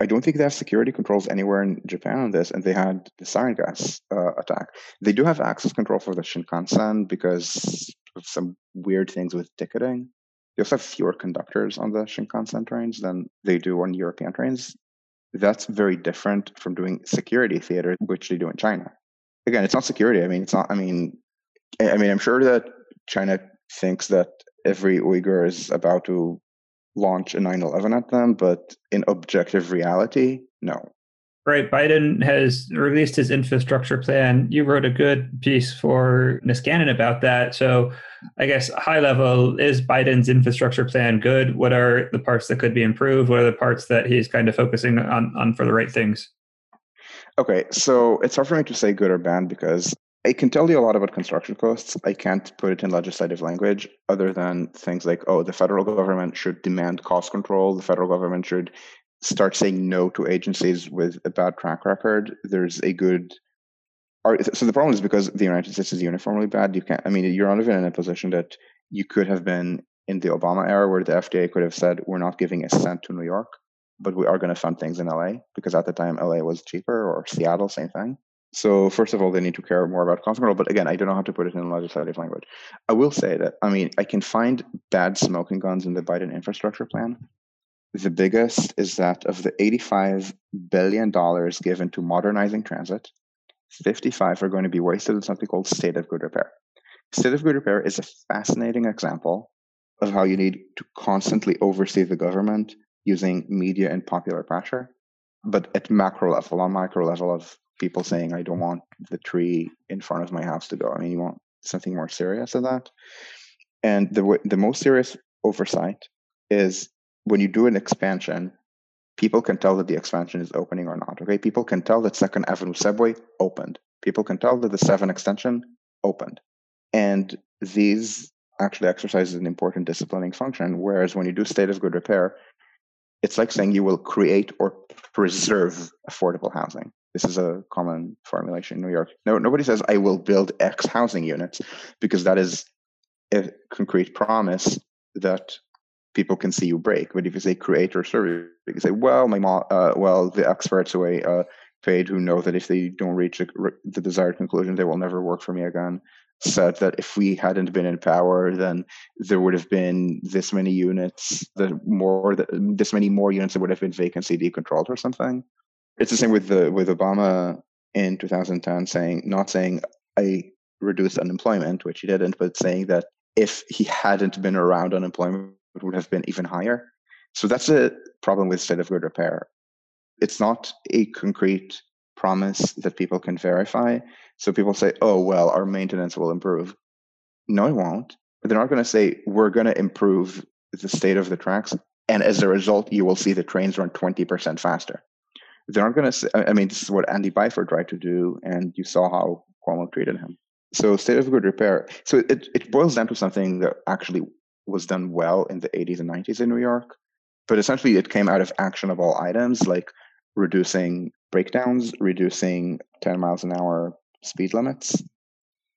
I don't think they have security controls anywhere in Japan on this, and they had the sarin gas uh, attack. They do have access control for the Shinkansen because of some weird things with ticketing. They also have fewer conductors on the Shinkansen trains than they do on European trains. That's very different from doing security theater, which they do in China. Again, it's not security. I mean, it's not. I mean, I mean, I'm sure that China thinks that every Uyghur is about to launch a 9-11 at them but in objective reality no. Right biden has released his infrastructure plan. You wrote a good piece for niskanen about that. So i guess high level is biden's infrastructure plan good? What are the parts that could be improved? What are the parts that he's kind of focusing on, on for the right things? Okay so it's hard for me to say good or bad because I can tell you a lot about construction costs. I can't put it in legislative language other than things like, oh, the federal government should demand cost control. The federal government should start saying no to agencies with a bad track record. There's a good. So the problem is because the United States is uniformly bad. You can't. I mean, you're not even in a position that you could have been in the Obama era, where the FTA could have said, "We're not giving a cent to New York." but we are going to fund things in LA because at the time LA was cheaper or Seattle, same thing. So first of all, they need to care more about cost control. But again, I don't know how to put it in legislative language. I will say that I mean I can find bad smoking guns in the Biden infrastructure plan. The biggest is that of the $85 billion given to modernizing transit, 55 are going to be wasted on something called state of good repair. State of good repair is a fascinating example of how you need to constantly oversee the government using media and popular pressure, but at macro level, on micro level of people saying, I don't want the tree in front of my house to go. I mean, you want something more serious than that. And the, the most serious oversight is when you do an expansion, people can tell that the expansion is opening or not. Okay, people can tell that Second Avenue subway opened. People can tell that the Seven extension opened, and these actually exercises an important disciplining function. Whereas when you do state of good repair, it's like saying you will create or preserve affordable housing. This is a common formulation in New York. No, nobody says I will build X housing units because that is a concrete promise that people can see you break. But if you say create or serve, you can say, well, my mom, uh, well, the experts I uh, paid who know that if they don't reach the, the desired conclusion, they will never work for me again said that if we hadn't been in power, then there would have been this many units, the more this many more units that would have been vacancy decontrolled or something. It's the same with the with Obama in 2010 saying not saying I reduced unemployment, which he didn't, but saying that if he hadn't been around, unemployment would have been even higher. So that's a problem with state of good repair. It's not a concrete promise that people can verify. So people say, oh, well, our maintenance will improve. No, it won't. But they're not going to say, we're going to improve the state of the tracks. And as a result, you will see the trains run 20% faster. They're not going to I mean, this is what Andy Byford tried to do, and you saw how Cuomo treated him. So, state of good repair. So, it, it boils down to something that actually was done well in the 80s and 90s in New York. But essentially, it came out of actionable items like reducing breakdowns, reducing 10 miles an hour speed limits.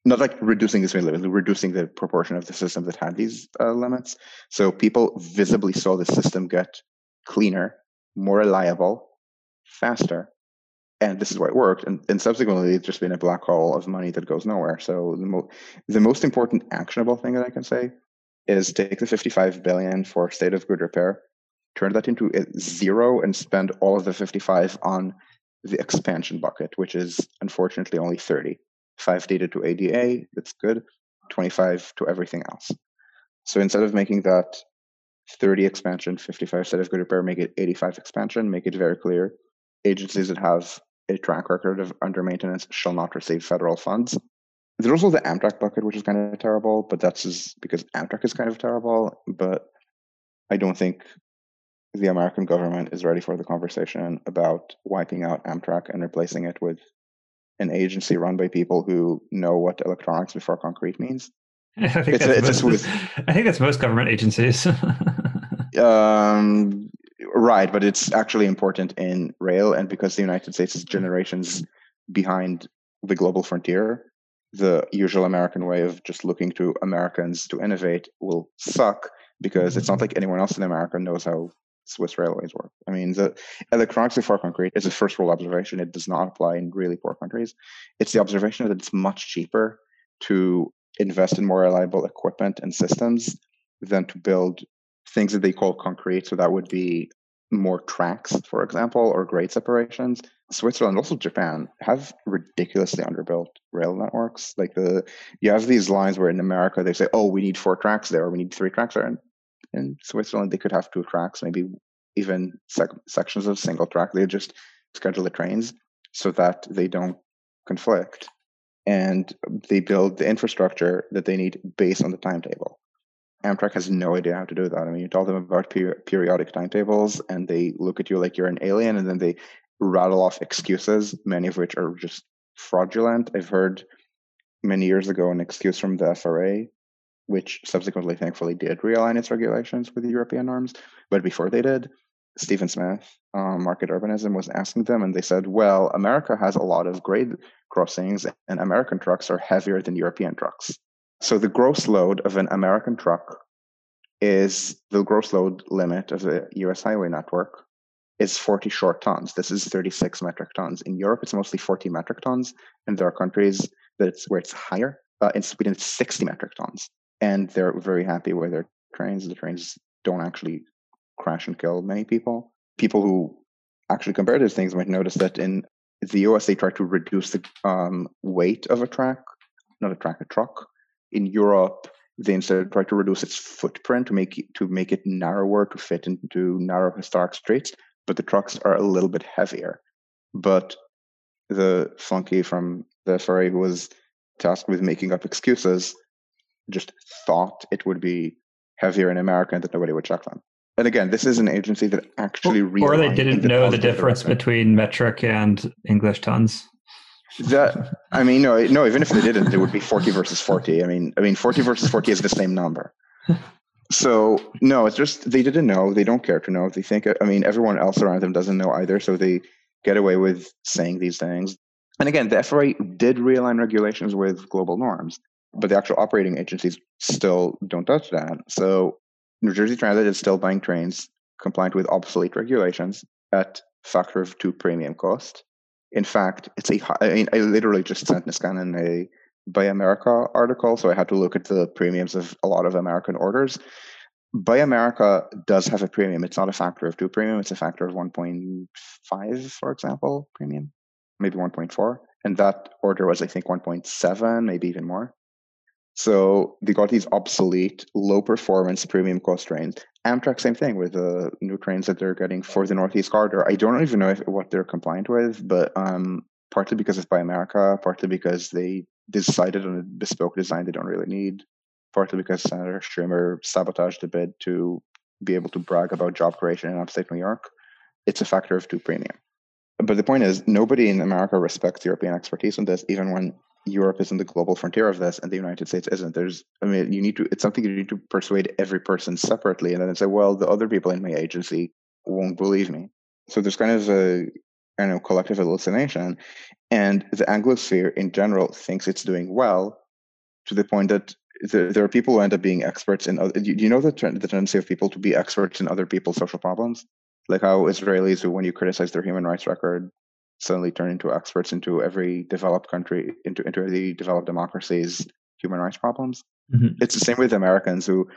Not like reducing the speed limit, reducing the proportion of the system that had these uh, limits. So people visibly saw the system get cleaner, more reliable, faster. And this is why it worked. And, and subsequently, it's just been a black hole of money that goes nowhere. So the, mo- the most important actionable thing that I can say is take the 55 billion for state of good repair turn that into a zero and spend all of the 55 on the expansion bucket, which is unfortunately only 30. Five data to ADA, that's good. 25 to everything else. So instead of making that 30 expansion, 55 state of good repair, make it 85 expansion, make it very clear. Agencies that have a track record of under maintenance shall not receive federal funds. There's also the Amtrak bucket, which is kind of terrible, but that's just because Amtrak is kind of terrible. But I don't think the American government is ready for the conversation about wiping out Amtrak and replacing it with an agency run by people who know what electronics before concrete means. I think, it's, that's, most, I think that's most government agencies. um, right, but it's actually important in rail, and because the United States is generations behind the global frontier, the usual American way of just looking to Americans to innovate will suck because it's not like anyone else in America knows how Swiss railways work. I mean, the electronics before concrete is a first world observation. It does not apply in really poor countries. It's the observation that it's much cheaper to invest in more reliable equipment and systems than to build things that they call concrete. So that would be more tracks, for example, or grade separations. Switzerland, also Japan, have ridiculously underbuilt rail networks. Like the you have these lines where in America they say, "Oh, we need four tracks there, or we need three tracks there," and in Switzerland, they could have two tracks, maybe even sec- sections of single track. They just schedule the trains so that they don't conflict. And they build the infrastructure that they need based on the timetable. Amtrak has no idea how to do that. I mean, you tell them about per- periodic timetables and they look at you like you're an alien and then they rattle off excuses, many of which are just fraudulent. I've heard many years ago an excuse from the FRA which subsequently, thankfully, did realign its regulations with European norms. But before they did, Stephen Smith, um, Market Urbanism, was asking them, and they said, well, America has a lot of grade crossings, and American trucks are heavier than European trucks. So the gross load of an American truck is the gross load limit of the US highway network. is 40 short tons. This is 36 metric tons. In Europe, it's mostly 40 metric tons, and there are countries that it's where it's higher. Uh, in Sweden, it's 60 metric tons, and they're very happy with their trains. The trains don't actually crash and kill many people. People who actually compare these things might notice that in the US, they try to reduce the um, weight of a track, not a track, a truck. In Europe, they instead try to reduce its footprint to make it, to make it narrower to fit into narrow historic streets. But the trucks are a little bit heavier. But the funky from the FRA who was tasked with making up excuses just thought it would be heavier in America and that nobody would check them. And again, this is an agency that actually or they didn't know the difference direction. between metric and English tons. That I mean, no, no. Even if they didn't, it would be forty versus forty. I mean, I mean, forty versus forty is the same number. So no, it's just they didn't know. They don't care to know. They think. I mean, everyone else around them doesn't know either. So they get away with saying these things. And again, the FRA did realign regulations with global norms, but the actual operating agencies still don't touch that. So New Jersey Transit is still buying trains compliant with obsolete regulations at factor of two premium cost. In fact, it's a. I mean, I literally just sent Niskanen a Buy America article, so I had to look at the premiums of a lot of American orders. Buy America does have a premium. It's not a factor of two premium. It's a factor of 1.5, for example, premium, maybe 1.4. And that order was, I think, 1.7, maybe even more. So they got these obsolete, low performance premium cost trains. Amtrak, same thing with the new trains that they're getting for the Northeast Corridor. I don't even know if, what they're compliant with, but um, partly because it's Buy America, partly because they decided on a bespoke design they don't really need, partly because Senator Schumer sabotaged the bid to be able to brag about job creation in upstate New York. It's a factor of two premium. But the point is, nobody in America respects European expertise on this, even when Europe isn't the global frontier of this and the United States isn't. There's, I mean, you need to, it's something you need to persuade every person separately and then say, well, the other people in my agency won't believe me. So there's kind of a, I know, collective hallucination. And the Anglosphere in general thinks it's doing well to the point that the, there are people who end up being experts in, other, do you know the, the tendency of people to be experts in other people's social problems? Like how Israelis, who when you criticize their human rights record, suddenly turn into experts into every developed country, into, into the developed democracies' human rights problems. Mm-hmm. It's the same with Americans who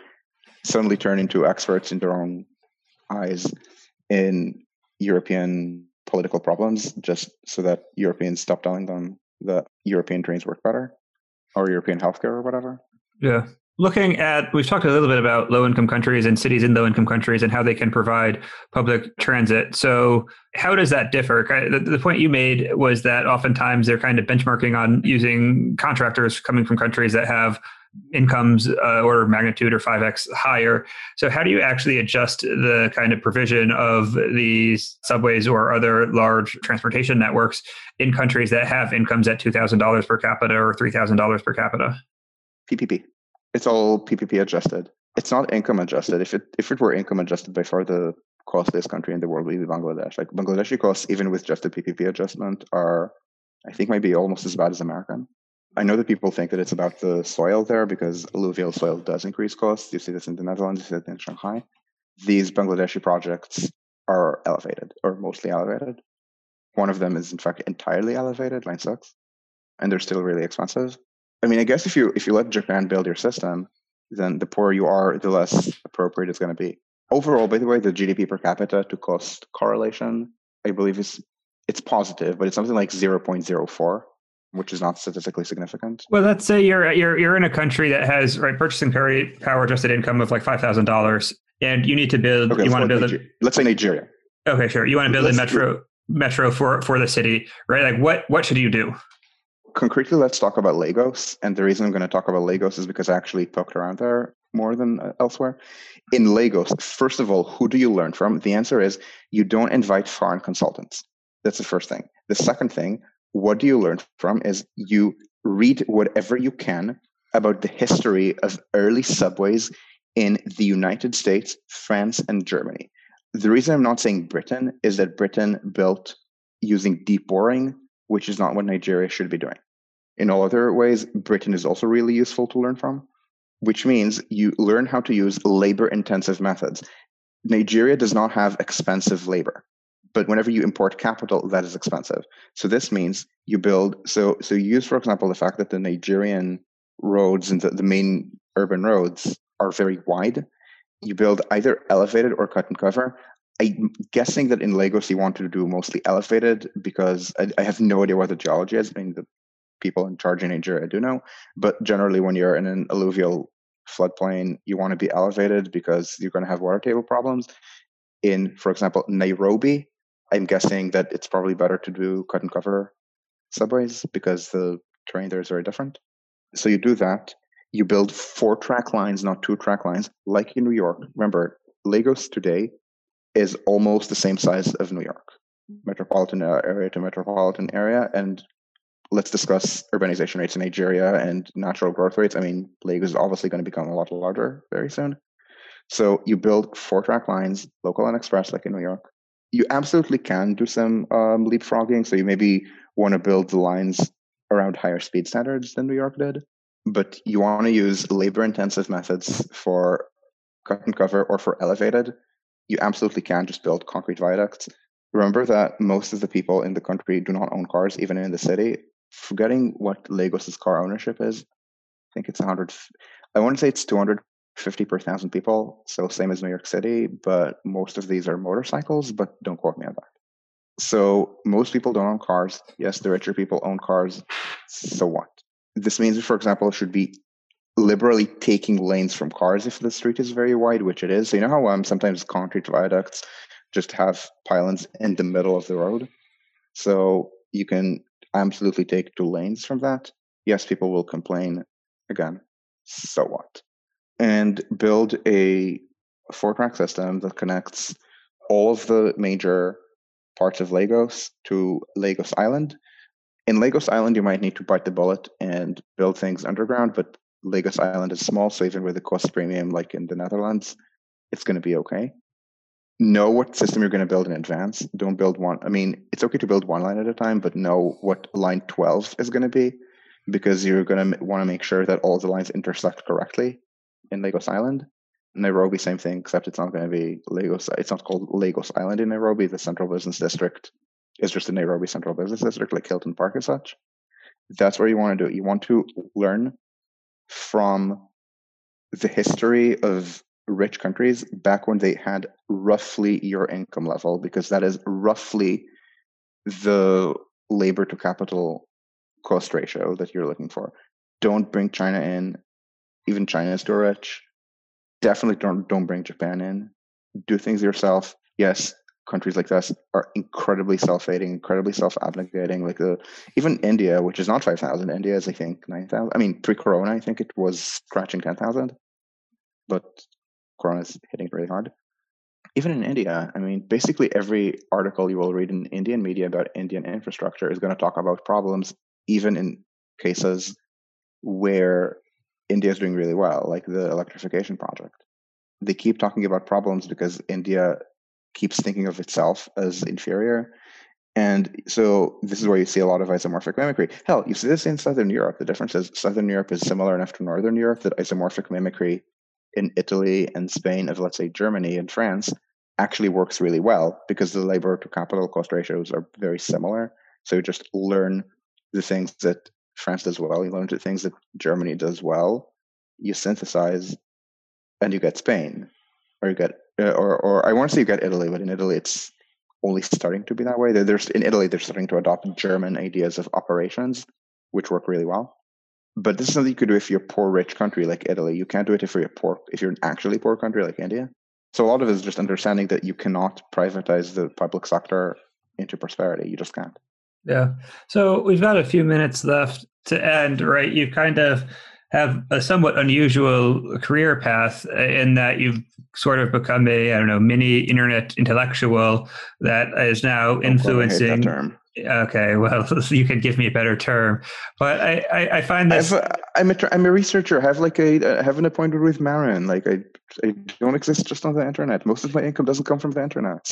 suddenly turn into experts in their own eyes in European political problems just so that Europeans stop telling them that European trains work better or European healthcare or whatever. Yeah looking at we've talked a little bit about low income countries and cities in low income countries and how they can provide public transit. So how does that differ? The, point you made was that oftentimes they're kind of benchmarking on using contractors coming from countries that have incomes uh, order of magnitude or 5x higher. So how do you actually adjust the kind of provision of these subways or other large transportation networks in countries that have incomes at $2000 per capita or $3000 per capita? Ppp it's all PPP adjusted. It's not income adjusted. If it if it were income adjusted, by far the costliest country in the world would be Bangladesh. Like Bangladeshi costs, even with just a PPP adjustment, are I think might be almost as bad as American. I know that people think that it's about the soil there because alluvial soil does increase costs. You see this in the Netherlands, you see it in Shanghai. These Bangladeshi projects are elevated or mostly elevated. One of them is in fact entirely elevated, line six, and they're still really expensive. I mean, I guess if you if you let Japan build your system, then the poorer you are, the less appropriate it's going to be. Overall, by the way, the GDP per capita to cost correlation, I believe is it's positive, but it's something like 0.04, which is not statistically significant. Well, let's say you're you're you're in a country that has right purchasing power adjusted income of like five thousand dollars, and you need to build. Okay, you want to build. Niger- a, let's say Nigeria. Okay, sure. You want to build let's, a metro metro for for the city, right? Like what what should you do? Concretely, let's talk about Lagos. And the reason I'm going to talk about Lagos is because I actually poked around there more than uh, elsewhere. In Lagos, first of all, who do you learn from? The answer is you don't invite foreign consultants. That's the first thing. The second thing, what do you learn from is you read whatever you can about the history of early subways in the United States, France, and Germany. The reason I'm not saying Britain is that Britain built using deep boring which is not what Nigeria should be doing. In all other ways, Britain is also really useful to learn from, which means you learn how to use labor intensive methods. Nigeria does not have expensive labor. but whenever you import capital, that is expensive. So this means you build. So so use for example the fact that the Nigerian roads and the, the main urban roads are very wide. You build either elevated or cut and cover. I'm guessing that in Lagos you want to do mostly elevated because I, I have no idea what the geology is. I mean, the people in charge in Nigeria do know, but generally when you're in an alluvial floodplain, you want to be elevated because you're going to have water table problems. In, for example, Nairobi, I'm guessing that it's probably better to do cut and cover subways because the terrain there is very different. So you do that. You build four track lines, not two track lines, like in New York. Remember, Lagos today is almost the same size of New York, metropolitan area to metropolitan area. And let's discuss urbanization rates in Nigeria and natural growth rates. I mean, Lagos is obviously going to become a lot larger very soon. So you build four track lines, local and express, like in New York. You absolutely can do some um, leapfrogging. So you maybe want to build the lines around higher speed standards than New York did, but you want to use labor intensive methods for cut and cover or for elevated. You absolutely can just build concrete viaducts. Remember that most of the people in the country do not own cars, even in the city. Forgetting what Lagos's car ownership is, I think it's 100. I want to say it's 250 per thousand people, so same as New York City, but most of these are motorcycles, but don't quote me on that. So most people don't own cars. Yes, the richer people own cars. So what? This means, for example, should be liberally taking lanes from cars if the street is very wide, which it is. So you know how um, sometimes concrete viaducts just have pylons in the middle of the road. So you can absolutely take two lanes from that. Yes, people will complain. Again, so what? And build a four track system that connects all of the major parts of Lagos to Lagos Island. In Lagos Island, you might need to bite the bullet and build things underground, but Lagos Island is small, so even with a cost premium like in the Netherlands, it's going to be okay. Know what system you're going to build in advance. Don't build one. I mean, it's okay to build one line at a time, but know what line 12 is going to be because you're going to want to make sure that all the lines intersect correctly in Lagos Island. Nairobi, same thing, except it's not going to be Lagos. It's not called Lagos Island in Nairobi. The Central Business District is just the Nairobi Central Business District, like Hilton Park and such. That's where you want to do. It. You want to learn from the history of rich countries back when they had roughly your income level, because that is roughly the labor to capital cost ratio that you're looking for. Don't bring China in. Even China is too rich definitely don't don't bring Japan in. Do things yourself. Yes, countries like this are incredibly self-aiding, incredibly self-abnegating. Like the, even India, which is not five thousand, India is I think nine thousand. I mean, pre-Corona, I think it was scratching ten thousand, but Corona is hitting really hard. Even in India, I mean, basically every article you will read in Indian media about Indian infrastructure is going to talk about problems, even in cases where India is doing really well, like the electrification project. They keep talking about problems because India keeps thinking of itself as inferior. And so this is where you see a lot of isomorphic mimicry. Hell, you see this in Southern Europe. The difference is Southern Europe is similar enough to Northern Europe that isomorphic mimicry in Italy and Spain of let's say Germany and France actually works really well because the labor to capital cost ratios are very similar. So you just learn the things that France does well, you learn the things that Germany does well, you synthesize, and you get Spain, or you get, Uh, or or I want to say you get Italy, but in Italy it's only starting to be that way. There's in Italy they're starting to adopt German ideas of operations, which work really well. But this is something you could do if you're a poor rich country like Italy. You can't do it if you're poor if you're an actually poor country like India. So a lot of it is just understanding that you cannot privatize the public sector into prosperity. You just can't. Yeah. So we've got a few minutes left to end, right? You've kind of have a somewhat unusual career path in that you've sort of become a I don't know mini internet intellectual that is now oh, influencing. Okay, well, you can give me a better term, but I, I, I find that I'm a I'm a researcher. I have like a I have an appointment with Marron. Like I I don't exist just on the internet. Most of my income doesn't come from the internet.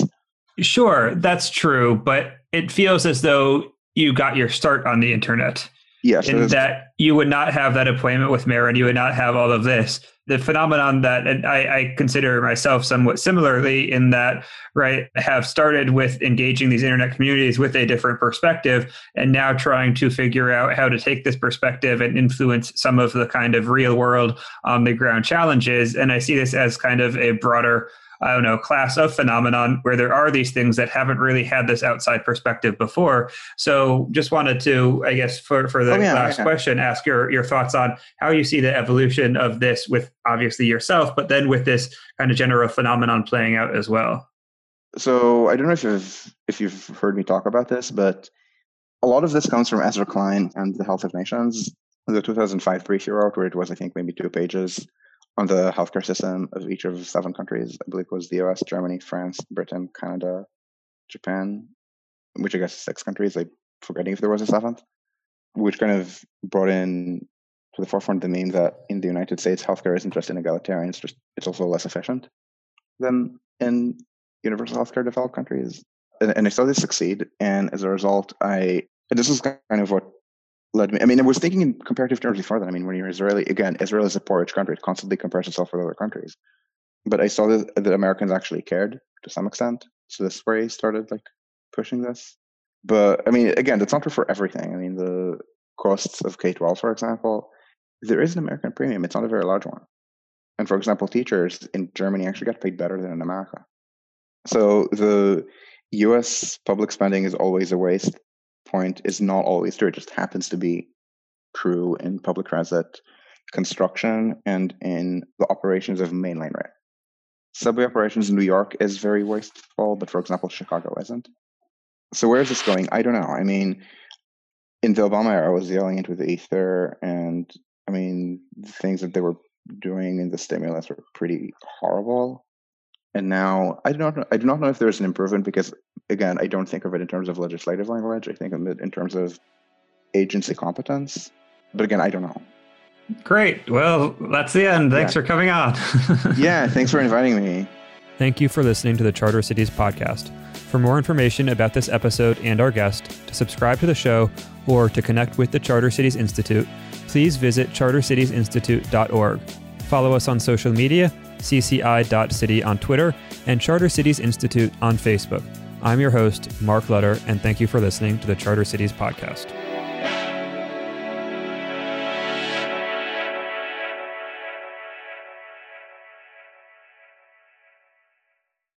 Sure, that's true, but it feels as though you got your start on the internet. Yes, in that you would not have that appointment with Marron, you would not have all of this. The phenomenon that I, I, consider myself somewhat similarly in that right have started with engaging these internet communities with a different perspective and now trying to figure out how to take this perspective and influence some of the kind of real world on the ground challenges. And i see this as kind of a broader I don't know, class of phenomenon where there are these things that haven't really had this outside perspective before. So just wanted to, I guess, for, for the oh, yeah, last yeah. question, ask your, your thoughts on how you see the evolution of this with obviously yourself, but then with this kind of general phenomenon playing out as well. So I don't know if you've if you've heard me talk about this, but a lot of this comes from Ezra Klein and the Health of Nations, the 2005 brief he wrote, where it was I think maybe two pages, on the healthcare system of each of seven countries. I believe was the US, Germany, France, Britain, Canada, Japan, which I guess six countries. I'm forgetting if there was a seventh, which kind of brought in to the forefront the meme that in the United States, healthcare isn't just an egalitarian; it's just it's also less efficient than in universal healthcare developed countries. And, and I saw this succeed, and as a result, I this is kind of what led me. I mean, I was thinking in comparative terms before that. I mean, when you're Israeli, again, Israel is a poor rich country. It constantly compares itself with other countries. But I saw that the Americans actually cared to some extent. So this I started like pushing this. But I mean, again, that's not true for everything. I mean, the costs of K 12, for example, there is an American premium. It's not a very large one. And for example, teachers in Germany actually get paid better than in America. So the US public spending is always a waste point is not always true. It just happens to be true in public transit construction and in the operations of mainline rail. Subway operations in New York is very wasteful, but for example, Chicago isn't. So where is this going? I don't know. I mean, in the Obama era, I was yelling into the ether, and I mean, the things that they were doing in the stimulus were pretty horrible. And now I do not know, I do not know if there's an improvement because again I don't think of it in terms of legislative language. I think of it in terms of agency competence. But again, I don't know. Great. Well, that's the end. Thanks yeah. for coming on. yeah, thanks for inviting me. Thank you for listening to the Charter Cities podcast. For more information about this episode and our guest, to subscribe to the show, or to connect with the Charter Cities Institute, please visit chartercitiesinstitute.org. Follow us on social media cci.city on Twitter, and Charter Cities Institute on Facebook. I'm your host, Mark Lutter, and thank you for listening to the Charter Cities Podcast.